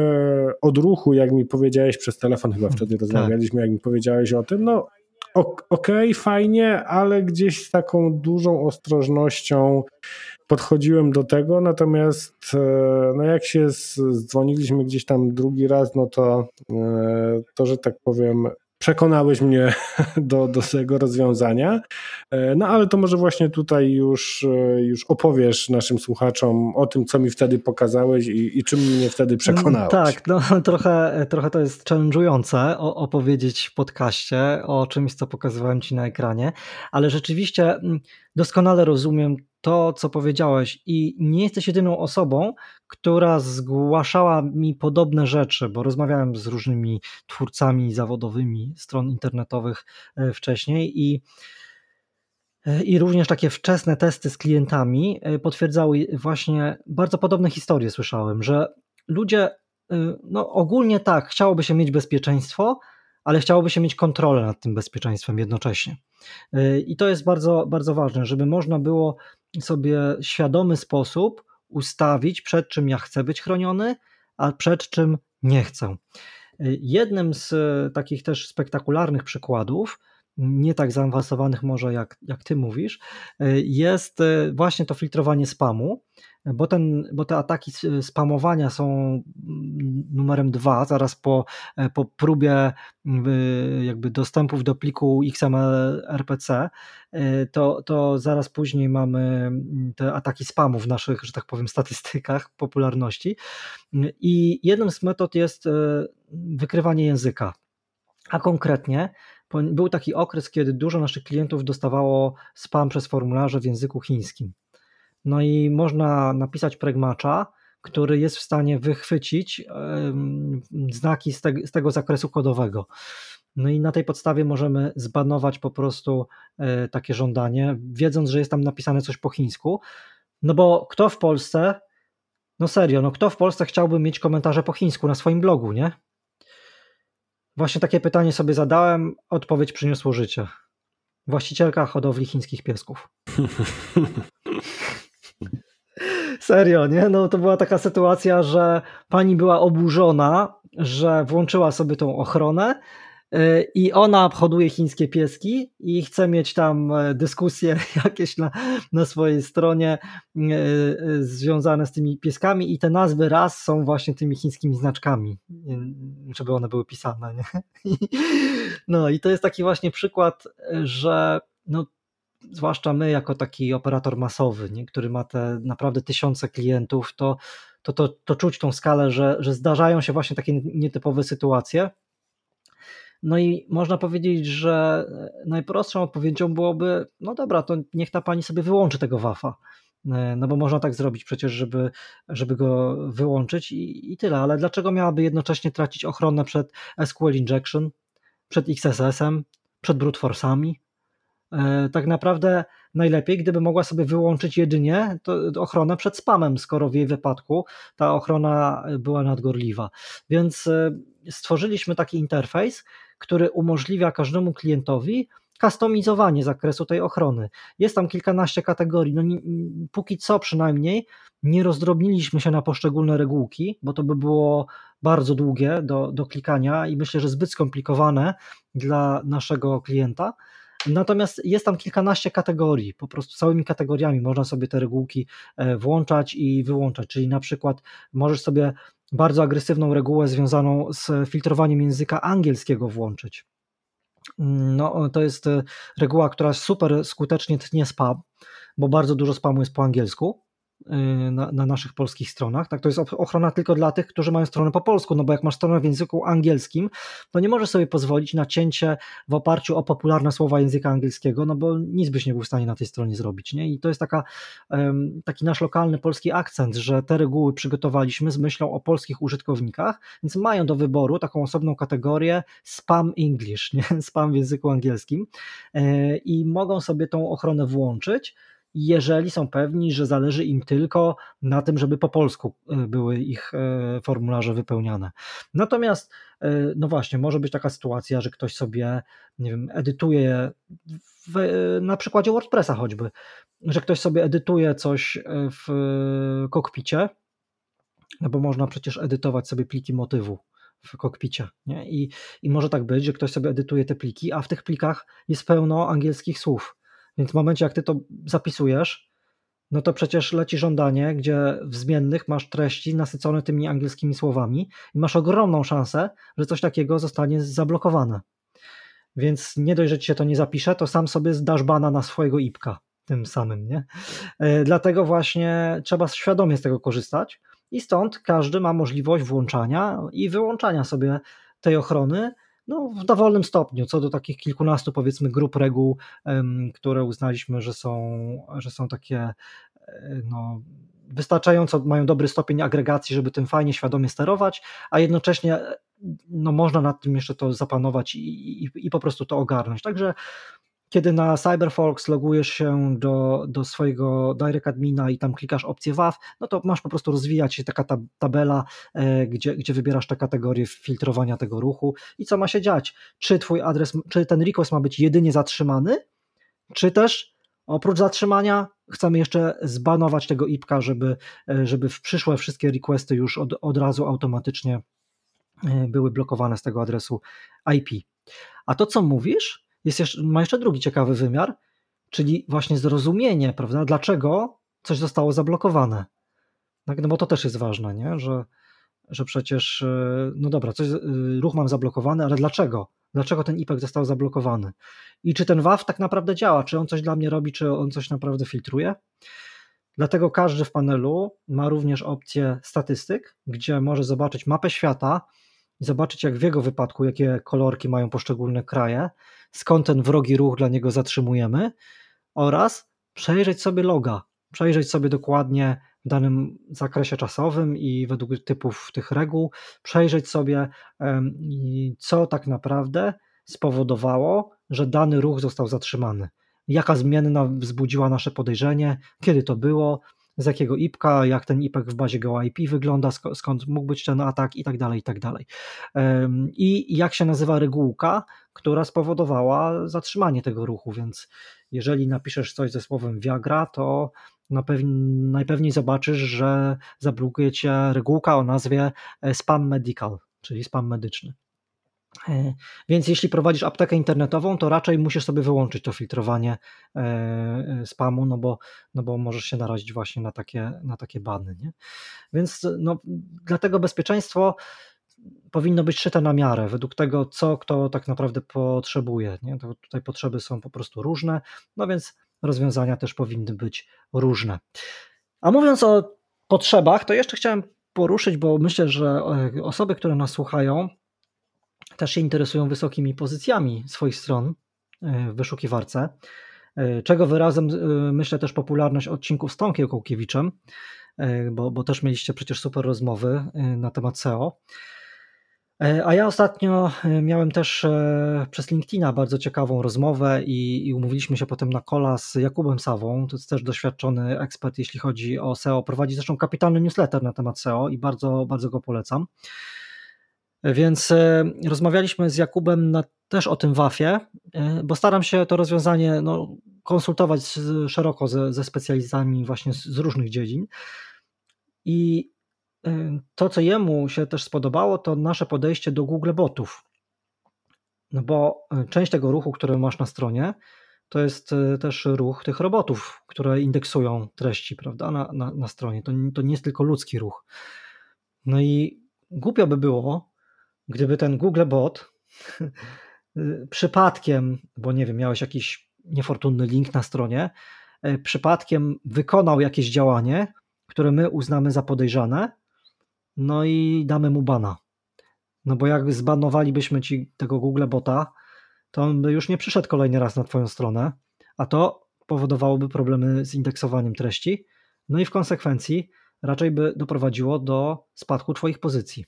odruchu, jak mi powiedziałeś przez telefon, chyba wtedy tak. rozmawialiśmy, jak mi powiedziałeś o tym, no okej, okay, fajnie, ale gdzieś z taką dużą ostrożnością podchodziłem do tego, natomiast e, no jak się zdzwoniliśmy gdzieś tam drugi raz, no to, to że tak powiem, przekonałeś mnie do, do tego rozwiązania. E, no ale to może właśnie tutaj już, e, już opowiesz naszym słuchaczom o tym, co mi wtedy pokazałeś i, i czym mnie wtedy przekonałeś. Tak, no, trochę, trochę to jest challenge'ujące opowiedzieć w podcaście o czymś, co pokazywałem Ci na ekranie, ale rzeczywiście mm, doskonale rozumiem to, co powiedziałeś, i nie jesteś jedyną osobą, która zgłaszała mi podobne rzeczy, bo rozmawiałem z różnymi twórcami zawodowymi stron internetowych e, wcześniej i e, i również takie wczesne testy z klientami e, potwierdzały właśnie bardzo podobne historie. Słyszałem, że ludzie, no ogólnie tak, chciałoby się mieć bezpieczeństwo, ale chciałoby się mieć kontrolę nad tym bezpieczeństwem jednocześnie. I to jest bardzo, bardzo ważne, żeby można było sobie świadomy sposób ustawić, przed czym ja chcę być chroniony, a przed czym nie chcę. Jednym z takich też spektakularnych przykładów, nie tak zaawansowanych może jak, jak ty mówisz, jest właśnie to filtrowanie spamu bo, ten, bo te ataki spamowania są numerem dwa, zaraz po, po próbie jakby dostępów do pliku XML RPC, to, to zaraz później mamy te ataki spamu w naszych, że tak powiem, statystykach popularności. I jedną z metod jest e, wykrywanie języka. A konkretnie był taki okres, kiedy dużo naszych klientów dostawało spam przez formularze w języku chińskim. No i można napisać pregmacza, który jest w stanie wychwycić znaki z, z tego zakresu kodowego. No i na tej podstawie możemy zbanować po prostu e, takie żądanie, wiedząc, że jest tam napisane coś po chińsku. No bo kto w Polsce, no serio, no kto w Polsce chciałby mieć komentarze po chińsku na swoim blogu, nie? Właśnie takie pytanie sobie zadałem, odpowiedź przyniosło życie. Właścicielka hodowli chińskich piesków. Serio, nie? No to była taka sytuacja, że pani była oburzona, że włączyła sobie tą ochronę y, i ona hoduje chińskie pieski i chce mieć tam e, dyskusje jakieś na, na swojej stronie y, y, związane z tymi pieskami i te nazwy raz są właśnie tymi chińskimi znaczkami, żeby one były pisane. Nie? No i to jest taki właśnie przykład, że no, zwłaszcza my jako taki operator masowy, nie, który ma te naprawdę tysiące klientów, to, to, to, to czuć tą skalę, że, że zdarzają się właśnie takie nietypowe sytuacje. No i można powiedzieć, że najprostszą odpowiedzią byłoby, no dobra, to niech ta pani sobie wyłączy tego WAFa. No bo można tak zrobić przecież, żeby, żeby go wyłączyć i, i tyle. Ale dlaczego miałaby jednocześnie tracić ochronę przed SQL Injection, przed XSS-em, przed brute force'ami? E, tak naprawdę najlepiej, gdyby mogła sobie wyłączyć jedynie ochronę przed spamem, skoro w jej wypadku ta ochrona była nadgorliwa. Więc e, stworzyliśmy taki interfejs, który umożliwia każdemu klientowi kustomizowanie zakresu tej ochrony. Jest tam kilkanaście kategorii. No, póki co przynajmniej nie rozdrobniliśmy się na poszczególne regułki, bo to by było bardzo długie do, do klikania i myślę, że zbyt skomplikowane dla naszego klienta. Natomiast jest tam kilkanaście kategorii, po prostu całymi kategoriami można sobie te regułki e, włączać i wyłączać, czyli na przykład możesz sobie bardzo agresywną regułę związaną z filtrowaniem języka angielskiego włączyć. No, to jest e, reguła, która super skutecznie tnie spam, bo bardzo dużo spamu jest po angielsku. Y, na, na, naszych polskich stronach. Tak, to jest ochrona tylko dla tych, którzy mają stronę po polsku, no bo jak masz stronę w języku angielskim, to nie możesz sobie pozwolić na cięcie w oparciu o popularne słowa języka angielskiego, no bo nic byś nie był w stanie na tej stronie zrobić. Nie? I to jest taka, taki nasz lokalny polski akcent, że te reguły przygotowaliśmy z myślą o polskich użytkownikach, więc mają do wyboru taką osobną kategorię spam English, nie? spam w języku angielskim e, i mogą sobie tą ochronę włączyć jeżeli są pewni, że zależy im tylko na tym, żeby po polsku e, były ich e, formularze wypełniane. Natomiast, e, no właśnie, może być taka sytuacja, że ktoś sobie, nie wiem, edytuje w, na przykładzie WordPressa choćby, że ktoś sobie edytuje coś w kokpicie, no bo można przecież edytować sobie pliki motywu w kokpicie. Nie? I, I może tak być, że ktoś sobie edytuje te pliki, a w tych plikach jest pełno angielskich słów. Więc w momencie, jak ty to zapisujesz, no to przecież leci żądanie, gdzie w zmiennych masz treści nasycone tymi angielskimi słowami i masz ogromną szansę, że coś takiego zostanie zablokowane. Więc nie dość, że ci się to nie zapisze, to sam sobie zdasz bana na swojego ipka tym samym, nie? E, dlatego właśnie trzeba świadomie z tego korzystać i stąd każdy ma możliwość włączania i wyłączania sobie tej ochrony, no, w dowolnym stopniu, co do takich kilkunastu powiedzmy grup reguł, które uznaliśmy, że są, że są takie e, no, wystarczająco mają dobry stopień agregacji, żeby tym fajnie, świadomie sterować, a jednocześnie no, można nad tym jeszcze to zapanować i, i, i po prostu to ogarnąć. Także kiedy na CyberFox logujesz się do, do swojego direct admina i tam klikasz opcję WAF, no to masz po prostu rozwijać się taka tabela, e, gdzie, gdzie wybierasz te kategorie filtrowania tego ruchu i co ma się dziać. Czy twój adres, czy ten request ma być jedynie zatrzymany, czy też oprócz zatrzymania chcemy jeszcze zbanować tego IPka, żeby, e, żeby w przyszłe wszystkie requesty już od, od razu automatycznie e, były blokowane z tego adresu IP. A to, co mówisz, jest jeszcze, ma jeszcze drugi ciekawy wymiar, czyli właśnie zrozumienie, prawda, dlaczego coś zostało zablokowane. Tak, no bo to też jest ważne, nie? Że, że przecież, e, no dobra, coś, e, ruch mam zablokowany, ale dlaczego? Dlaczego ten IPEK został zablokowany? I czy ten WAF tak naprawdę działa? Czy on coś dla mnie robi, czy on coś naprawdę filtruje? Dlatego każdy w panelu ma również opcję statystyk, gdzie może zobaczyć mapę świata i zobaczyć, jak w jego wypadku, jakie kolorki mają poszczególne kraje, skąd ten wrogi ruch dla niego zatrzymujemy oraz przejrzeć sobie loga, przejrzeć sobie dokładnie w danym zakresie czasowym i według typów tych reguł, przejrzeć sobie, co tak naprawdę spowodowało, że dany ruch został zatrzymany. Jaka zmienna wzbudziła nasze podejrzenie, kiedy to było, z jakiego IPka, jak ten IPek w bazie GoIP wygląda, skąd mógł być ten atak i tak dalej, i tak dalej. I jak się nazywa regułka, która spowodowała zatrzymanie tego ruchu, więc jeżeli napiszesz coś ze słowem Viagra, to najpewniej zobaczysz, że zablokuje cię regułka o nazwie e, spam medical, czyli spam medyczny. E, więc jeśli prowadzisz aptekę internetową, to raczej musisz sobie wyłączyć to filtrowanie e, spamu, no bo, no bo możesz się narazić właśnie na takie, na takie bany. Nie? Więc no, dlatego bezpieczeństwo powinno być szyte na miarę, według tego, co kto tak naprawdę potrzebuje. Nie? To tutaj potrzeby są po prostu różne, no więc rozwiązania też powinny być różne. A mówiąc o potrzebach, to jeszcze chciałem poruszyć, bo myślę, że e, osoby, które nas słuchają, też się interesują wysokimi pozycjami swoich stron e, w wyszukiwarce, e, czego wyrazem myślę też popularność odcinków z Tomkiem Kołkiewiczem, bo, bo też mieliście przecież super rozmowy na temat SEO. E, a ja ostatnio e, miałem też e, przez LinkedIna bardzo ciekawą rozmowę i, i, umówiliśmy się potem na kola z Jakubem Sawą, to jest też doświadczony ekspert, jeśli chodzi o SEO. Prowadzi zresztą kapitalny newsletter na temat SEO i bardzo, bardzo go polecam. Więc rozmawialiśmy z Jakubem na, też o tym WAF-ie, bo staram się to rozwiązanie no, konsultować szeroko ze, ze specjalistami właśnie z, z różnych dziedzin. I to, co jemu się też spodobało, to nasze podejście do Google Botów. No bo e, część tego ruchu, który masz na stronie, to jest e, też ruch tych robotów, które indeksują treści prawda, na, na, na stronie. To, to nie jest tylko ludzki ruch. No i głupio by było, gdyby ten Google Bot przypadkiem, bo nie wiem, miałeś jakiś niefortunny link na stronie, e, przypadkiem wykonał jakieś działanie, które my uznamy za podejrzane, no i damy mu bana. No bo jak zbanowalibyśmy ci tego Google bota, to on by już nie przyszedł kolejny raz na twoją stronę, a to powodowałoby problemy z indeksowaniem treści, no i w konsekwencji raczej by doprowadziło do spadku twoich pozycji.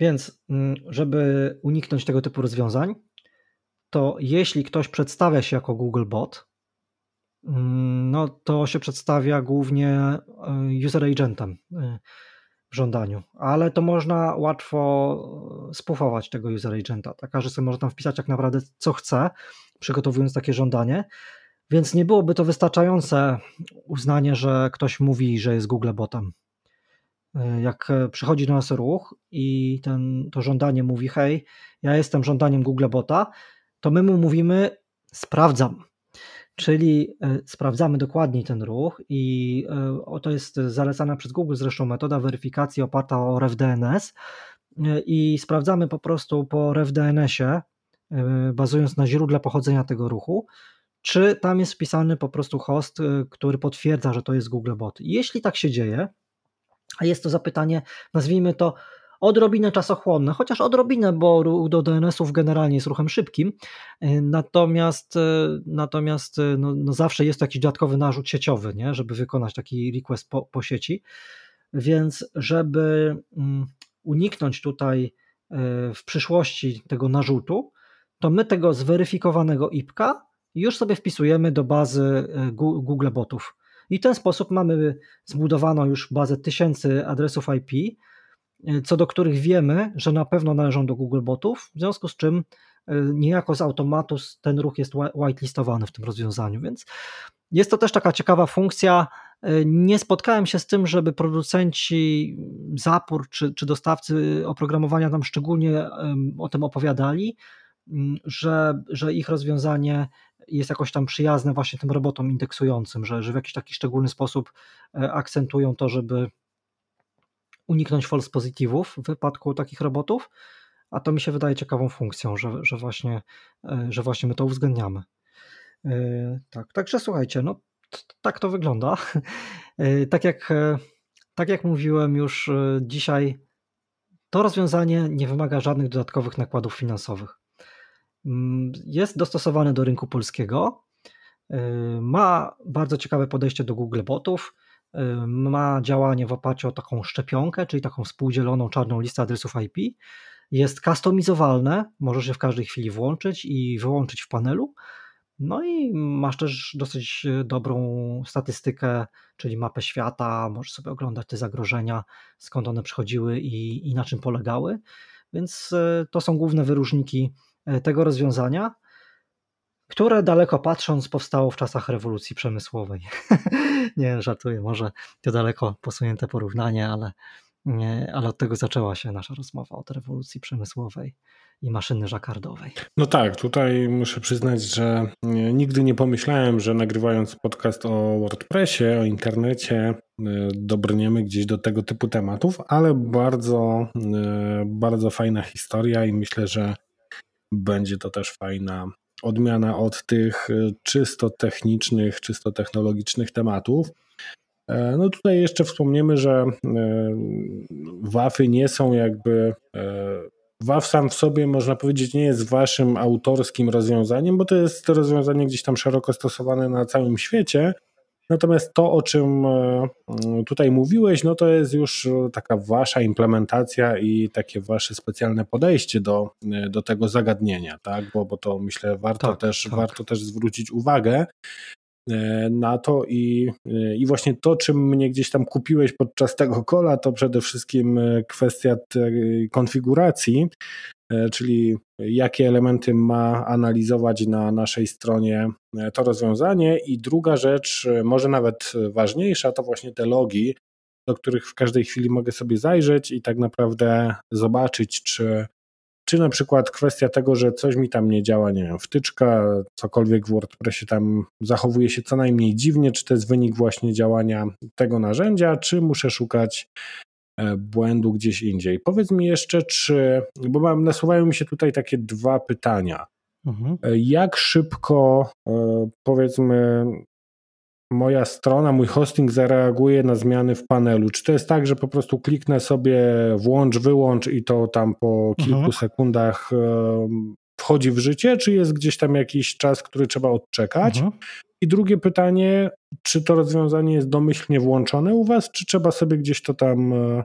Więc, mm, żeby uniknąć tego typu rozwiązań, to jeśli ktoś przedstawia się jako Google Bot, Mm, no to się przedstawia głównie e, user agentem e, w żądaniu, ale to można łatwo spufować tego user agenta, tak, że sobie może tam wpisać tak naprawdę co chce, przygotowując takie żądanie, więc nie byłoby to wystarczające uznanie, że ktoś mówi, że jest Google botem. E, jak przychodzi do nas ruch i ten, to żądanie mówi, hej, ja jestem żądaniem Google bota, to my mu mówimy, sprawdzam, Czyli e, sprawdzamy dokładniej ten ruch i e, to jest zalecana przez Google zresztą metoda weryfikacji oparta o RefDNS e, i sprawdzamy po prostu po RefDNS-ie, bazując na źródle pochodzenia tego ruchu, czy tam jest wpisany po prostu host, który potwierdza, że to jest Google Bot. Jeśli tak się dzieje, a jest to zapytanie, nazwijmy to odrobinę czasochłonne, chociaż odrobinę, bo ruch do DNS-ów generalnie jest ruchem szybkim, e, natomiast, e, natomiast e, no, no zawsze jest jakiś dodatkowy narzut sieciowy, nie? żeby wykonać taki request po, po sieci, więc żeby mm, uniknąć tutaj w przyszłości tego narzutu, to my tego zweryfikowanego IPka już sobie wpisujemy do bazy Google Botów. I w ten sposób mamy zbudowaną już bazę tysięcy adresów IP, co do których wiemy, że na pewno należą do Google Botów, w związku z czym e, niejako z automatu ten ruch jest whitelistowany w tym rozwiązaniu, więc jest to też taka ciekawa funkcja. E, nie spotkałem się z tym, żeby producenci zapór czy, czy dostawcy oprogramowania tam szczególnie o tym opowiadali, że, że ich rozwiązanie jest jakoś tam przyjazne właśnie tym robotom indeksującym, że, że w jakiś taki szczególny sposób e, akcentują to, żeby uniknąć false pozytywów w wypadku takich robotów, a to mi się wydaje ciekawą funkcją, że, że, właśnie, e, że właśnie my to uwzględniamy. E, tak, także słuchajcie, no tak to wygląda. Tak jak, tak jak mówiłem już dzisiaj, to rozwiązanie nie wymaga żadnych dodatkowych nakładów finansowych. Mm, jest dostosowane do rynku polskiego, ma bardzo ciekawe podejście do Google Botów, ma działanie w oparciu o taką szczepionkę, czyli taką współdzieloną czarną listę adresów IP. Jest customizowalne, możesz je w każdej chwili włączyć i wyłączyć w panelu. No i masz też dosyć dobrą statystykę, czyli mapę świata, możesz sobie oglądać te zagrożenia, skąd one przychodziły i, i na czym polegały. Więc to są główne wyróżniki tego rozwiązania, które daleko patrząc powstało w czasach rewolucji przemysłowej. Nie, żartuję, może to daleko posunięte porównanie, ale, ale od tego zaczęła się nasza rozmowa, od rewolucji przemysłowej i maszyny żakardowej. No tak, tutaj muszę przyznać, że nigdy nie pomyślałem, że nagrywając podcast o WordPressie, o internecie, y, dobrniemy gdzieś do tego typu tematów, ale bardzo, y, bardzo fajna historia i myślę, że będzie to też fajna odmiana od tych y, czysto technicznych, czysto technologicznych tematów. E, no tutaj jeszcze wspomniemy, że WAFy nie są jakby e, WAF sam w sobie, można powiedzieć, nie jest waszym autorskim rozwiązaniem, bo to jest rozwiązanie gdzieś tam szeroko stosowane na całym świecie. Natomiast to, o czym e, tutaj mówiłeś, no to jest już taka wasza implementacja i takie wasze specjalne podejście do, e, do tego zagadnienia, tak? Bo, bo to myślę warto, tak, też, tak. warto też zwrócić uwagę, E, na to i, i właśnie to, czym mnie gdzieś tam kupiłeś podczas tego kola, to przede wszystkim kwestia konfiguracji, czyli jakie elementy ma analizować na naszej stronie to rozwiązanie. I druga rzecz, może nawet ważniejsza, to właśnie te logi, do których w każdej chwili mogę sobie zajrzeć i tak naprawdę zobaczyć, czy czy na przykład kwestia tego, że coś mi tam nie działa, nie wiem, wtyczka, cokolwiek w WordPressie tam zachowuje się co najmniej dziwnie, czy to jest wynik właśnie działania tego narzędzia, czy muszę szukać e, błędu gdzieś indziej. Powiedz mi jeszcze, czy, bo mam, nasuwają mi się tutaj takie dwa pytania. Mhm. E, jak szybko, e, powiedzmy, moja strona, mój hosting zareaguje na zmiany w panelu? Czy to jest tak, że po prostu kliknę sobie włącz, wyłącz i to tam po kilku mhm. sekundach wchodzi w życie, czy jest gdzieś tam jakiś czas, który trzeba odczekać? Mhm. I drugie pytanie, czy to rozwiązanie jest domyślnie włączone u Was, czy trzeba sobie gdzieś to tam e,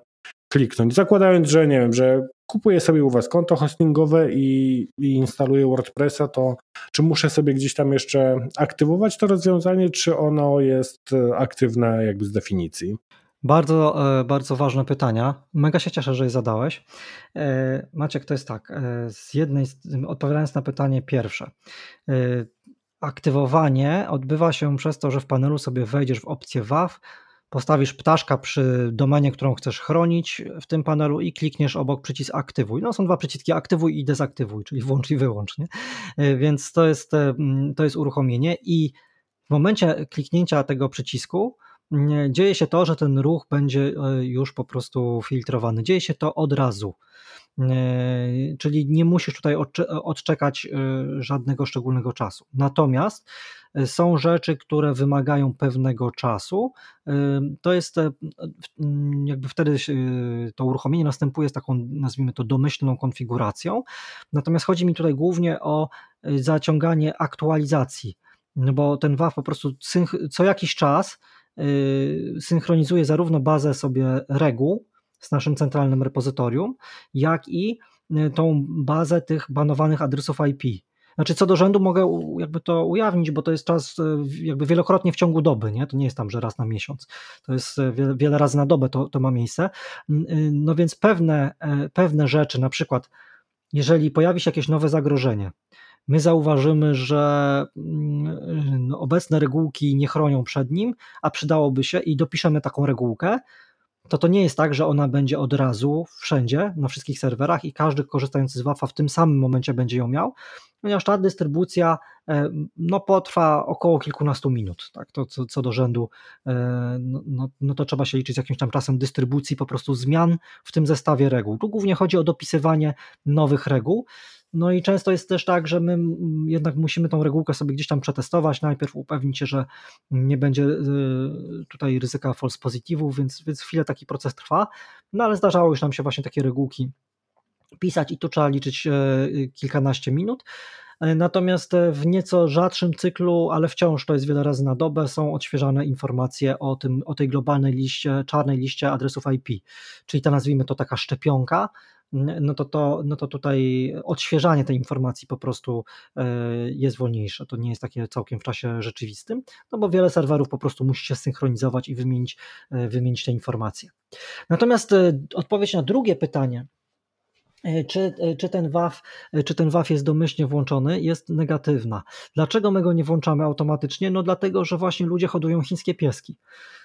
kliknąć? Zakładając, że nie wiem, że kupuję sobie u Was konto hostingowe i, i instaluję WordPressa, to czy muszę sobie gdzieś tam jeszcze aktywować to rozwiązanie, czy ono jest e, aktywne jakby z definicji? Bardzo, e, bardzo ważne pytania. Mega się cieszę, że je zadałeś. Maciek, to jest tak. Z jednej, odpowiadając na pytanie pierwsze. Aktywowanie odbywa się przez to, że w panelu sobie wejdziesz w opcję WAF, postawisz ptaszka przy domenie, którą chcesz chronić w tym panelu i klikniesz obok przycisk aktywuj. No są dwa przyciski aktywuj i dezaktywuj, czyli włącz i wyłącz. Nie? E, więc to jest, e, to jest uruchomienie i w momencie kliknięcia tego przycisku dzieje się to, że ten ruch będzie e, już po prostu filtrowany. Dzieje się to od razu. Czyli nie musisz tutaj odczekać żadnego szczególnego czasu. Natomiast są rzeczy, które wymagają pewnego czasu. To jest jakby wtedy to uruchomienie następuje z taką, nazwijmy to, domyślną konfiguracją. Natomiast chodzi mi tutaj głównie o zaciąganie aktualizacji, no bo ten WAF po prostu co jakiś czas synchronizuje zarówno bazę sobie reguł z naszym centralnym repozytorium, jak i tą bazę tych banowanych adresów IP. Znaczy co do rzędu mogę jakby to ujawnić, bo to jest czas e, jakby wielokrotnie w ciągu doby, nie? To nie jest tam, że raz na miesiąc. To jest e, wiele, wiele razy na dobę to, to ma miejsce. Y, no więc pewne, e, pewne rzeczy, na przykład jeżeli pojawi się jakieś nowe zagrożenie, my zauważymy, że mm, no, obecne regułki nie chronią przed nim, a przydałoby się i dopiszemy taką regułkę, to to nie jest tak, że ona będzie od razu wszędzie, na wszystkich serwerach i każdy korzystający z WAF-a w tym samym momencie będzie ją miał, ponieważ ta dystrybucja e, no, potrwa około kilkunastu minut. Tak? To co, co do rzędu, e, no, no, no, to trzeba się liczyć z jakimś tam czasem dystrybucji po prostu zmian w tym zestawie reguł. Tu głównie chodzi o dopisywanie nowych reguł. No i często jest też tak, że my jednak musimy tą regułkę sobie gdzieś tam przetestować, najpierw upewnić się, że nie będzie y, tutaj ryzyka false positive'ów, więc, więc chwilę taki proces trwa, no ale zdarzało już nam się właśnie takie regułki pisać i tu trzeba liczyć e, kilkanaście minut. E, natomiast w nieco rzadszym cyklu, ale wciąż to jest wiele razy na dobę, są odświeżane informacje o, tym, o tej globalnej liście, czarnej liście adresów IP, czyli ta nazwijmy to taka szczepionka, no to, to, no to tutaj odświeżanie tej informacji po prostu jest wolniejsze. To nie jest takie całkiem w czasie rzeczywistym, no bo wiele serwerów po prostu musi się synchronizować i wymienić, wymienić te informacje. Natomiast odpowiedź na drugie pytanie, E, czy, e, czy, ten WAF, e, czy ten WAF jest domyślnie włączony, jest negatywna. Dlaczego my go nie włączamy automatycznie? No dlatego, że właśnie ludzie hodują chińskie pieski.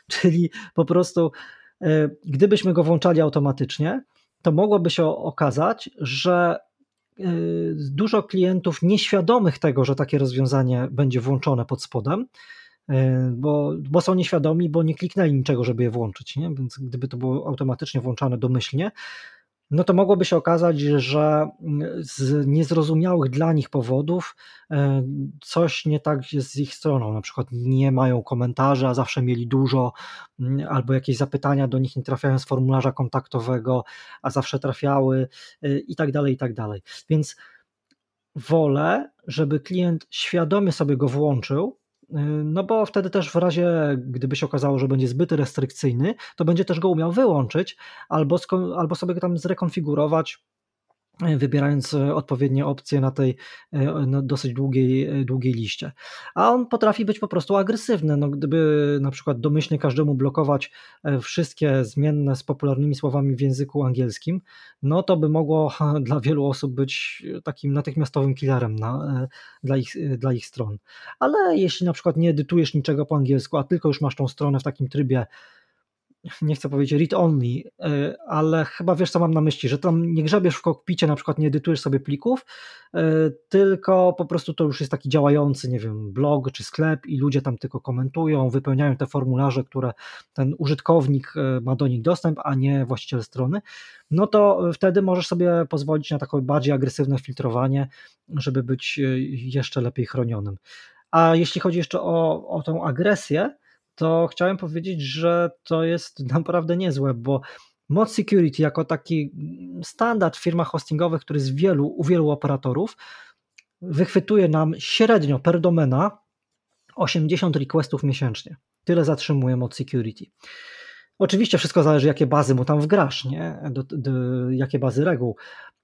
Czyli po prostu gdybyśmy go włączali automatycznie, to mogłoby się okazać, że dużo klientów nieświadomych tego, że takie rozwiązanie będzie włączone pod spodem, bo, bo są nieświadomi, bo nie kliknęli niczego, żeby je włączyć. Nie? Więc gdyby to było automatycznie włączane domyślnie, no to mogłoby się okazać, że z niezrozumiałych dla nich powodów e, coś nie tak jest z ich stroną. Na przykład nie mają komentarzy, a zawsze mieli dużo, albo jakieś zapytania do nich nie trafiają z formularza kontaktowego, a zawsze trafiały e, i tak dalej, i tak dalej. Więc wolę, żeby klient świadomie sobie go włączył, no bo wtedy też w razie, gdyby się okazało, że będzie zbyt restrykcyjny, to będzie też go umiał wyłączyć albo, albo sobie go tam zrekonfigurować wybierając e, odpowiednie opcje na tej e, dosyć długiej, e, długiej liście. A on potrafi być po prostu agresywny. No, gdyby na przykład domyślnie każdemu blokować wszystkie zmienne z popularnymi słowami w języku angielskim, no to by mogło dla wielu osób być takim natychmiastowym killerem na, dla, ich, dla ich stron. Ale jeśli na przykład nie edytujesz niczego po angielsku, a tylko już masz tą stronę w takim trybie nie chcę powiedzieć read only, e, ale chyba wiesz, co mam na myśli, że tam nie grzebiesz w kokpicie, na przykład nie edytujesz sobie plików, e, tylko po prostu to już jest taki działający, nie wiem, blog czy sklep i ludzie tam tylko komentują, wypełniają te formularze, które ten użytkownik e, ma do nich dostęp, a nie właściciel strony, no to wtedy możesz sobie pozwolić na takie bardziej agresywne filtrowanie, żeby być jeszcze lepiej chronionym. A jeśli chodzi jeszcze o, o tą agresję, to chciałem powiedzieć, że to jest naprawdę niezłe, bo Mod Security jako taki standard w firmach hostingowych, który jest wielu, u wielu operatorów, wychwytuje nam średnio per domena 80 requestów miesięcznie. Tyle zatrzymuje Mod Security. Oczywiście wszystko zależy, jakie bazy mu tam wgrasz, nie? Do, do, jakie bazy reguł.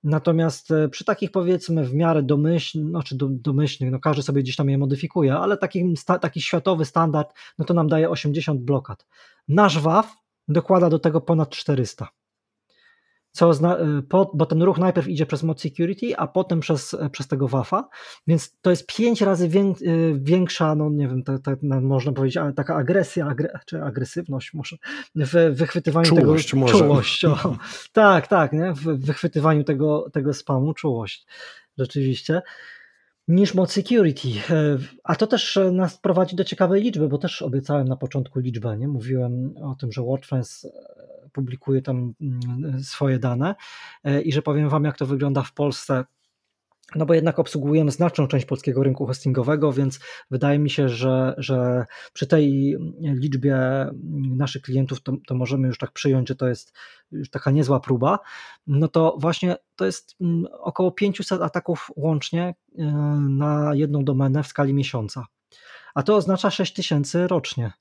Natomiast e, przy takich powiedzmy w miarę domyślnych, znaczy do, domyślnych, no każdy sobie gdzieś tam je modyfikuje, ale taki, taki światowy standard, no to nam daje 80 blokad. Nasz WAF dokłada do tego ponad 400 co zna, y, po, bo ten ruch najpierw idzie przez mod security, a potem przez, y, przez tego WAFa, więc to jest pięć razy y, większa, no nie wiem, no, można powiedzieć, ale taka agresja, agre, czy agresywność może w wychwytywaniu czułość, tego, może. czułość, o, tak, tak, nie? w wychwytywaniu tego, tego spamu, czułość, rzeczywiście niż mod security. A to też nas prowadzi do ciekawej liczby, bo też obiecałem na początku liczbę. Nie? Mówiłem o tym, że WordPress publikuje tam mm, swoje dane e, i że powiem Wam, jak to wygląda w Polsce no bo jednak obsługujemy znaczną część polskiego rynku hostingowego, więc wydaje mi się, że, że przy tej liczbie naszych klientów to, to, możemy już tak przyjąć, że to jest już taka niezła próba. No to właśnie to jest mm, około 500 ataków łącznie e, na jedną domenę w skali miesiąca. A to oznacza 6000 rocznie.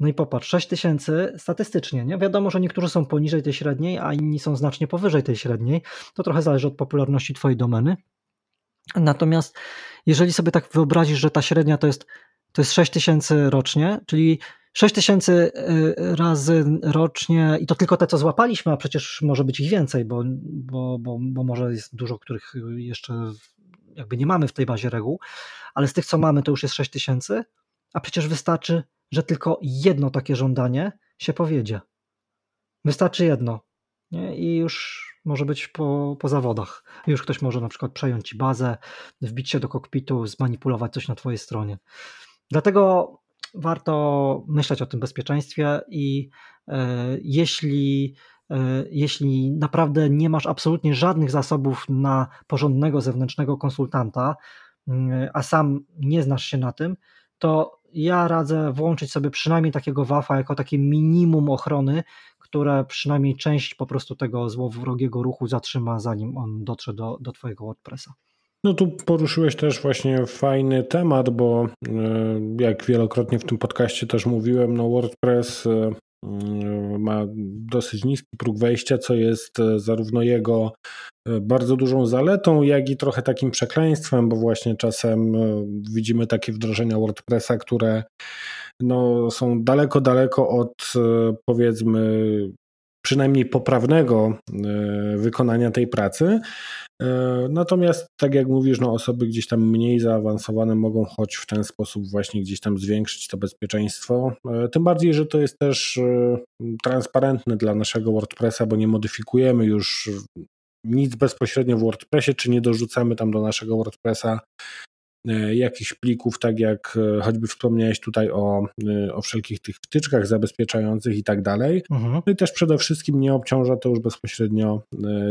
No i popatrz, 6 tysięcy statystycznie, nie? Wiadomo, że niektórzy są poniżej tej średniej, a inni są znacznie powyżej tej średniej. To trochę zależy od popularności Twojej domeny. Natomiast jeżeli sobie tak wyobrazisz, że ta średnia to jest, to jest 6 tysięcy rocznie, czyli 6 tysięcy y, razy rocznie i to tylko te, co złapaliśmy, a przecież może być ich więcej, bo, bo, bo, bo może jest dużo, których jeszcze jakby nie mamy w tej bazie reguł, ale z tych, co mamy, to już jest 6 tysięcy, a przecież wystarczy że tylko jedno takie żądanie się powiedzie. Wystarczy jedno nie? i już może być po, po zawodach. Już ktoś może na przykład przejąć ci bazę, wbić się do kokpitu, zmanipulować coś na twojej stronie. Dlatego warto myśleć o tym bezpieczeństwie i e, jeśli e, jeśli naprawdę nie masz absolutnie żadnych zasobów na porządnego zewnętrznego konsultanta, mm, a sam nie znasz się na tym, to ja radzę włączyć sobie przynajmniej takiego WAF-a jako takie minimum ochrony, które przynajmniej część po prostu tego złowrogiego ruchu zatrzyma, zanim on dotrze do, do Twojego WordPressa. No tu poruszyłeś też właśnie fajny temat, bo e, jak wielokrotnie w tym podcaście też mówiłem, no WordPress e, ma dosyć niski próg wejścia, co jest zarówno jego bardzo dużą zaletą, jak i trochę takim przekleństwem, bo właśnie czasem widzimy takie wdrożenia WordPressa, które no, są daleko, daleko od powiedzmy przynajmniej poprawnego e, wykonania tej pracy. E, natomiast, tak jak mówisz, no osoby gdzieś tam mniej zaawansowane mogą choć w ten sposób właśnie gdzieś tam zwiększyć to bezpieczeństwo. E, tym bardziej, że to jest też transparentne dla naszego WordPressa, bo nie modyfikujemy już nic bezpośrednio w WordPressie, czy nie dorzucamy tam do naszego WordPressa E, jakichś plików, tak jak e, choćby wspomniałeś tutaj o, e, o wszelkich tych wtyczkach zabezpieczających i tak dalej. Mhm. No i też przede wszystkim nie obciąża to już bezpośrednio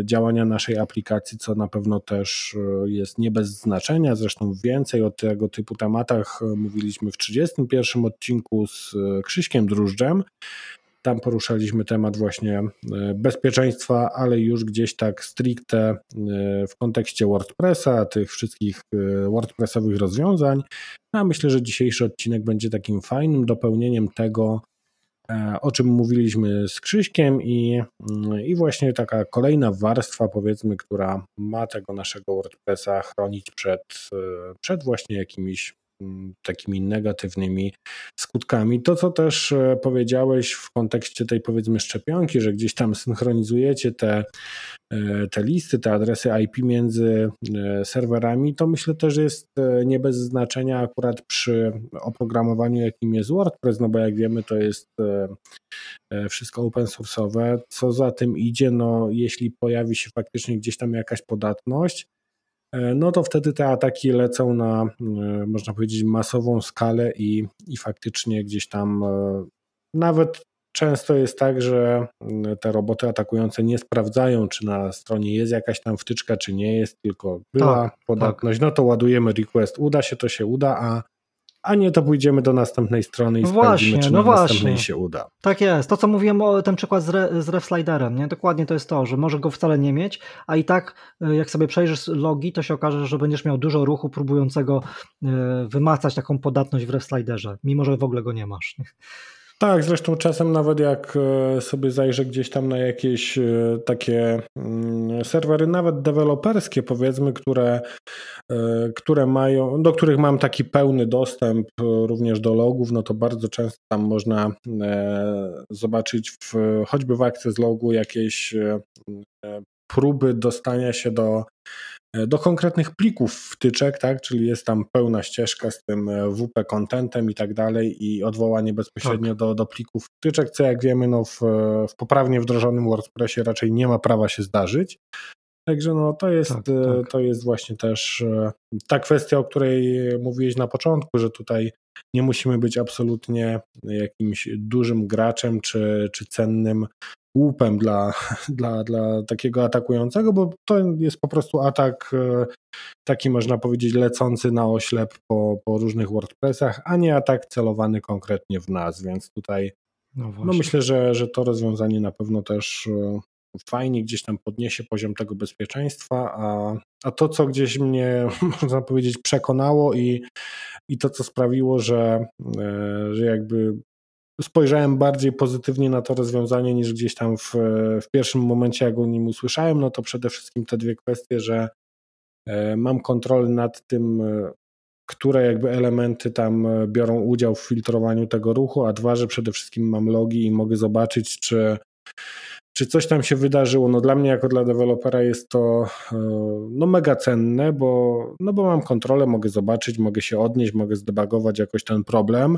działania naszej aplikacji, co na pewno też jest nie bez znaczenia. Zresztą więcej o tego typu tematach mówiliśmy w 31 odcinku z Krzyśkiem Drużdżem. Tam poruszaliśmy temat właśnie e, bezpieczeństwa, ale już gdzieś tak stricte e, w kontekście WordPressa, tych wszystkich e, WordPressowych rozwiązań. No, a myślę, że dzisiejszy odcinek będzie takim fajnym dopełnieniem tego, o czym mówiliśmy z Krzyśkiem i, mm, i właśnie taka kolejna warstwa, powiedzmy, która ma tego naszego WordPressa chronić przed, przed właśnie jakimiś takimi negatywnymi skutkami. To, co też e, powiedziałeś w kontekście tej powiedzmy szczepionki, że gdzieś tam synchronizujecie te, e, te listy, te adresy IP między e, serwerami, to myślę też jest nie bez znaczenia akurat przy oprogramowaniu, jakim jest WordPress, no bo jak wiemy, to jest wszystko open source'owe. Co za tym idzie, no jeśli pojawi się faktycznie gdzieś tam jakaś podatność, no to wtedy te ataki lecą na, e, można powiedzieć, masową skalę i, i faktycznie gdzieś tam e, nawet często jest tak, że te roboty atakujące nie sprawdzają, czy na stronie jest jakaś tam wtyczka, czy nie jest, tylko była tak, podatność, tak. no to ładujemy request, uda się, to się uda, a a nie to pójdziemy do następnej strony i no sprawdzimy, czy no na właśnie. następnej się uda. Tak jest. To, co mówiłem o ten przykład z, re, z RefSliderem, nie? dokładnie to jest to, że może go wcale nie mieć, a i tak e, jak sobie przejrzysz logi, to się okaże, że będziesz miał dużo ruchu próbującego e, wymacać taką podatność w RefSliderze, mimo że w ogóle go nie masz. Tak, zresztą czasem nawet jak e, sobie zajrzę gdzieś tam na jakieś e, takie mm, serwery, nawet deweloperskie powiedzmy, które, e, które mają, do których mam taki pełny dostęp również do logów, no to bardzo często tam można zobaczyć w, choćby w Access Logu jakieś próby dostania się do do konkretnych plików wtyczek, tak, czyli jest tam pełna ścieżka z tym e, WP contentem i tak dalej i odwołanie bezpośrednio tak. do, do plików wtyczek, co jak wiemy no w, w poprawnie wdrożonym WordPressie raczej nie ma prawa się zdarzyć. Także no to jest, tak, e, tak. to jest właśnie też ta kwestia, o której mówiłeś na początku, że tutaj nie musimy być absolutnie jakimś dużym graczem czy, czy cennym łupem dla, dla, dla takiego atakującego, bo to jest po prostu atak e, taki można powiedzieć lecący na oślep po, po różnych WordPressach, a nie atak celowany konkretnie w nas, więc tutaj no, no myślę, że, że to rozwiązanie na pewno też e, fajnie gdzieś tam podniesie poziom tego bezpieczeństwa, a, a to, co gdzieś mnie, można powiedzieć, przekonało i, i to, co sprawiło, że, e, że jakby spojrzałem bardziej pozytywnie na to rozwiązanie niż gdzieś tam w, w pierwszym momencie, jak o nim usłyszałem, no to przede wszystkim te dwie kwestie, że e, mam kontrolę nad tym, e, które jakby elementy tam e, biorą udział w filtrowaniu tego ruchu, a dwa, że przede wszystkim mam logi i mogę zobaczyć, czy czy coś tam się wydarzyło. No dla mnie jako dla dewelopera jest to e, no mega cenne, bo, no bo mam kontrolę, mogę zobaczyć, mogę się odnieść, mogę zdebagować jakoś ten problem.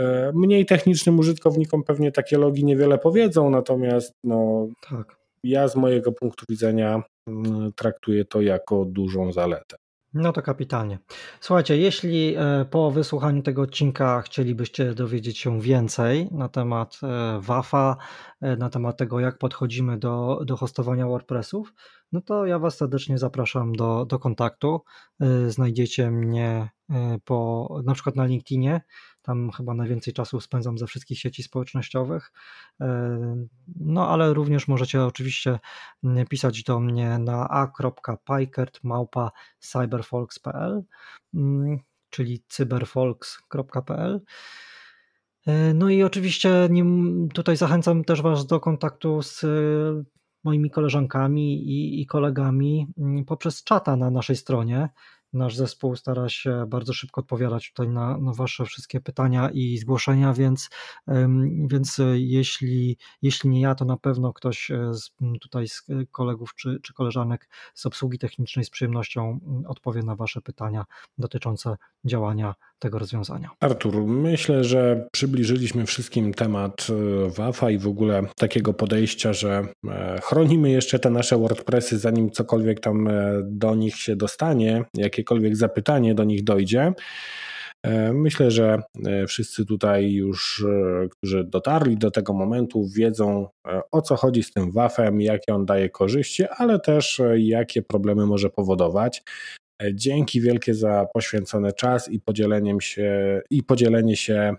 E, mniej technicznym użytkownikom pewnie takie logi niewiele powiedzą, natomiast no, tak. ja z mojego punktu widzenia mm, traktuję to jako dużą zaletę. No to kapitalnie. Słuchajcie, jeśli e, po wysłuchaniu tego odcinka chcielibyście dowiedzieć się więcej na temat e, WAFA, e, na temat tego, jak podchodzimy do, do hostowania WordPressów, no to ja Was serdecznie zapraszam do, do kontaktu. Znajdziecie mnie po, na przykład na LinkedInie. Tam chyba najwięcej czasu spędzam ze wszystkich sieci społecznościowych. No ale również możecie oczywiście pisać do mnie na a.pikert.cyberfolks.pl czyli cyberfolks.pl No i oczywiście tutaj zachęcam też Was do kontaktu z moimi koleżankami i, i kolegami mm, poprzez czata na naszej stronie. Nasz zespół stara się bardzo szybko odpowiadać tutaj na, na Wasze wszystkie pytania i zgłoszenia, więc, więc jeśli, jeśli nie ja, to na pewno ktoś e, z, tutaj z kolegów czy, czy koleżanek z obsługi technicznej z przyjemnością odpowie na Wasze pytania dotyczące działania tego rozwiązania. Artur, myślę, że przybliżyliśmy wszystkim temat e, WAFA i w ogóle takiego podejścia, że e, chronimy jeszcze te nasze WordPressy, zanim cokolwiek tam do nich się dostanie, jakiekolwiek zapytanie do nich dojdzie. E, myślę, że e, wszyscy tutaj już, e, którzy dotarli do tego momentu, wiedzą o co chodzi z tym WAF-em, jakie on daje korzyści, ale też jakie problemy może powodować. Dzięki wielkie za poświęcony czas i podzieleniem się i podzielenie się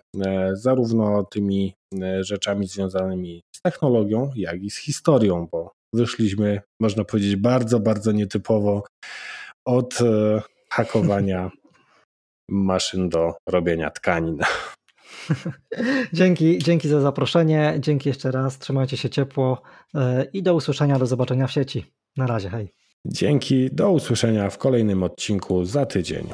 zarówno tymi rzeczami związanymi z technologią, jak i z historią, bo wyszliśmy, można powiedzieć, bardzo, bardzo nietypowo od hakowania maszyn do robienia tkanin. Dzięki, dzięki za zaproszenie. Dzięki jeszcze raz. Trzymajcie się ciepło e, i do usłyszenia, do zobaczenia w sieci. Na razie, hej. Dzięki, do usłyszenia w kolejnym odcinku za tydzień.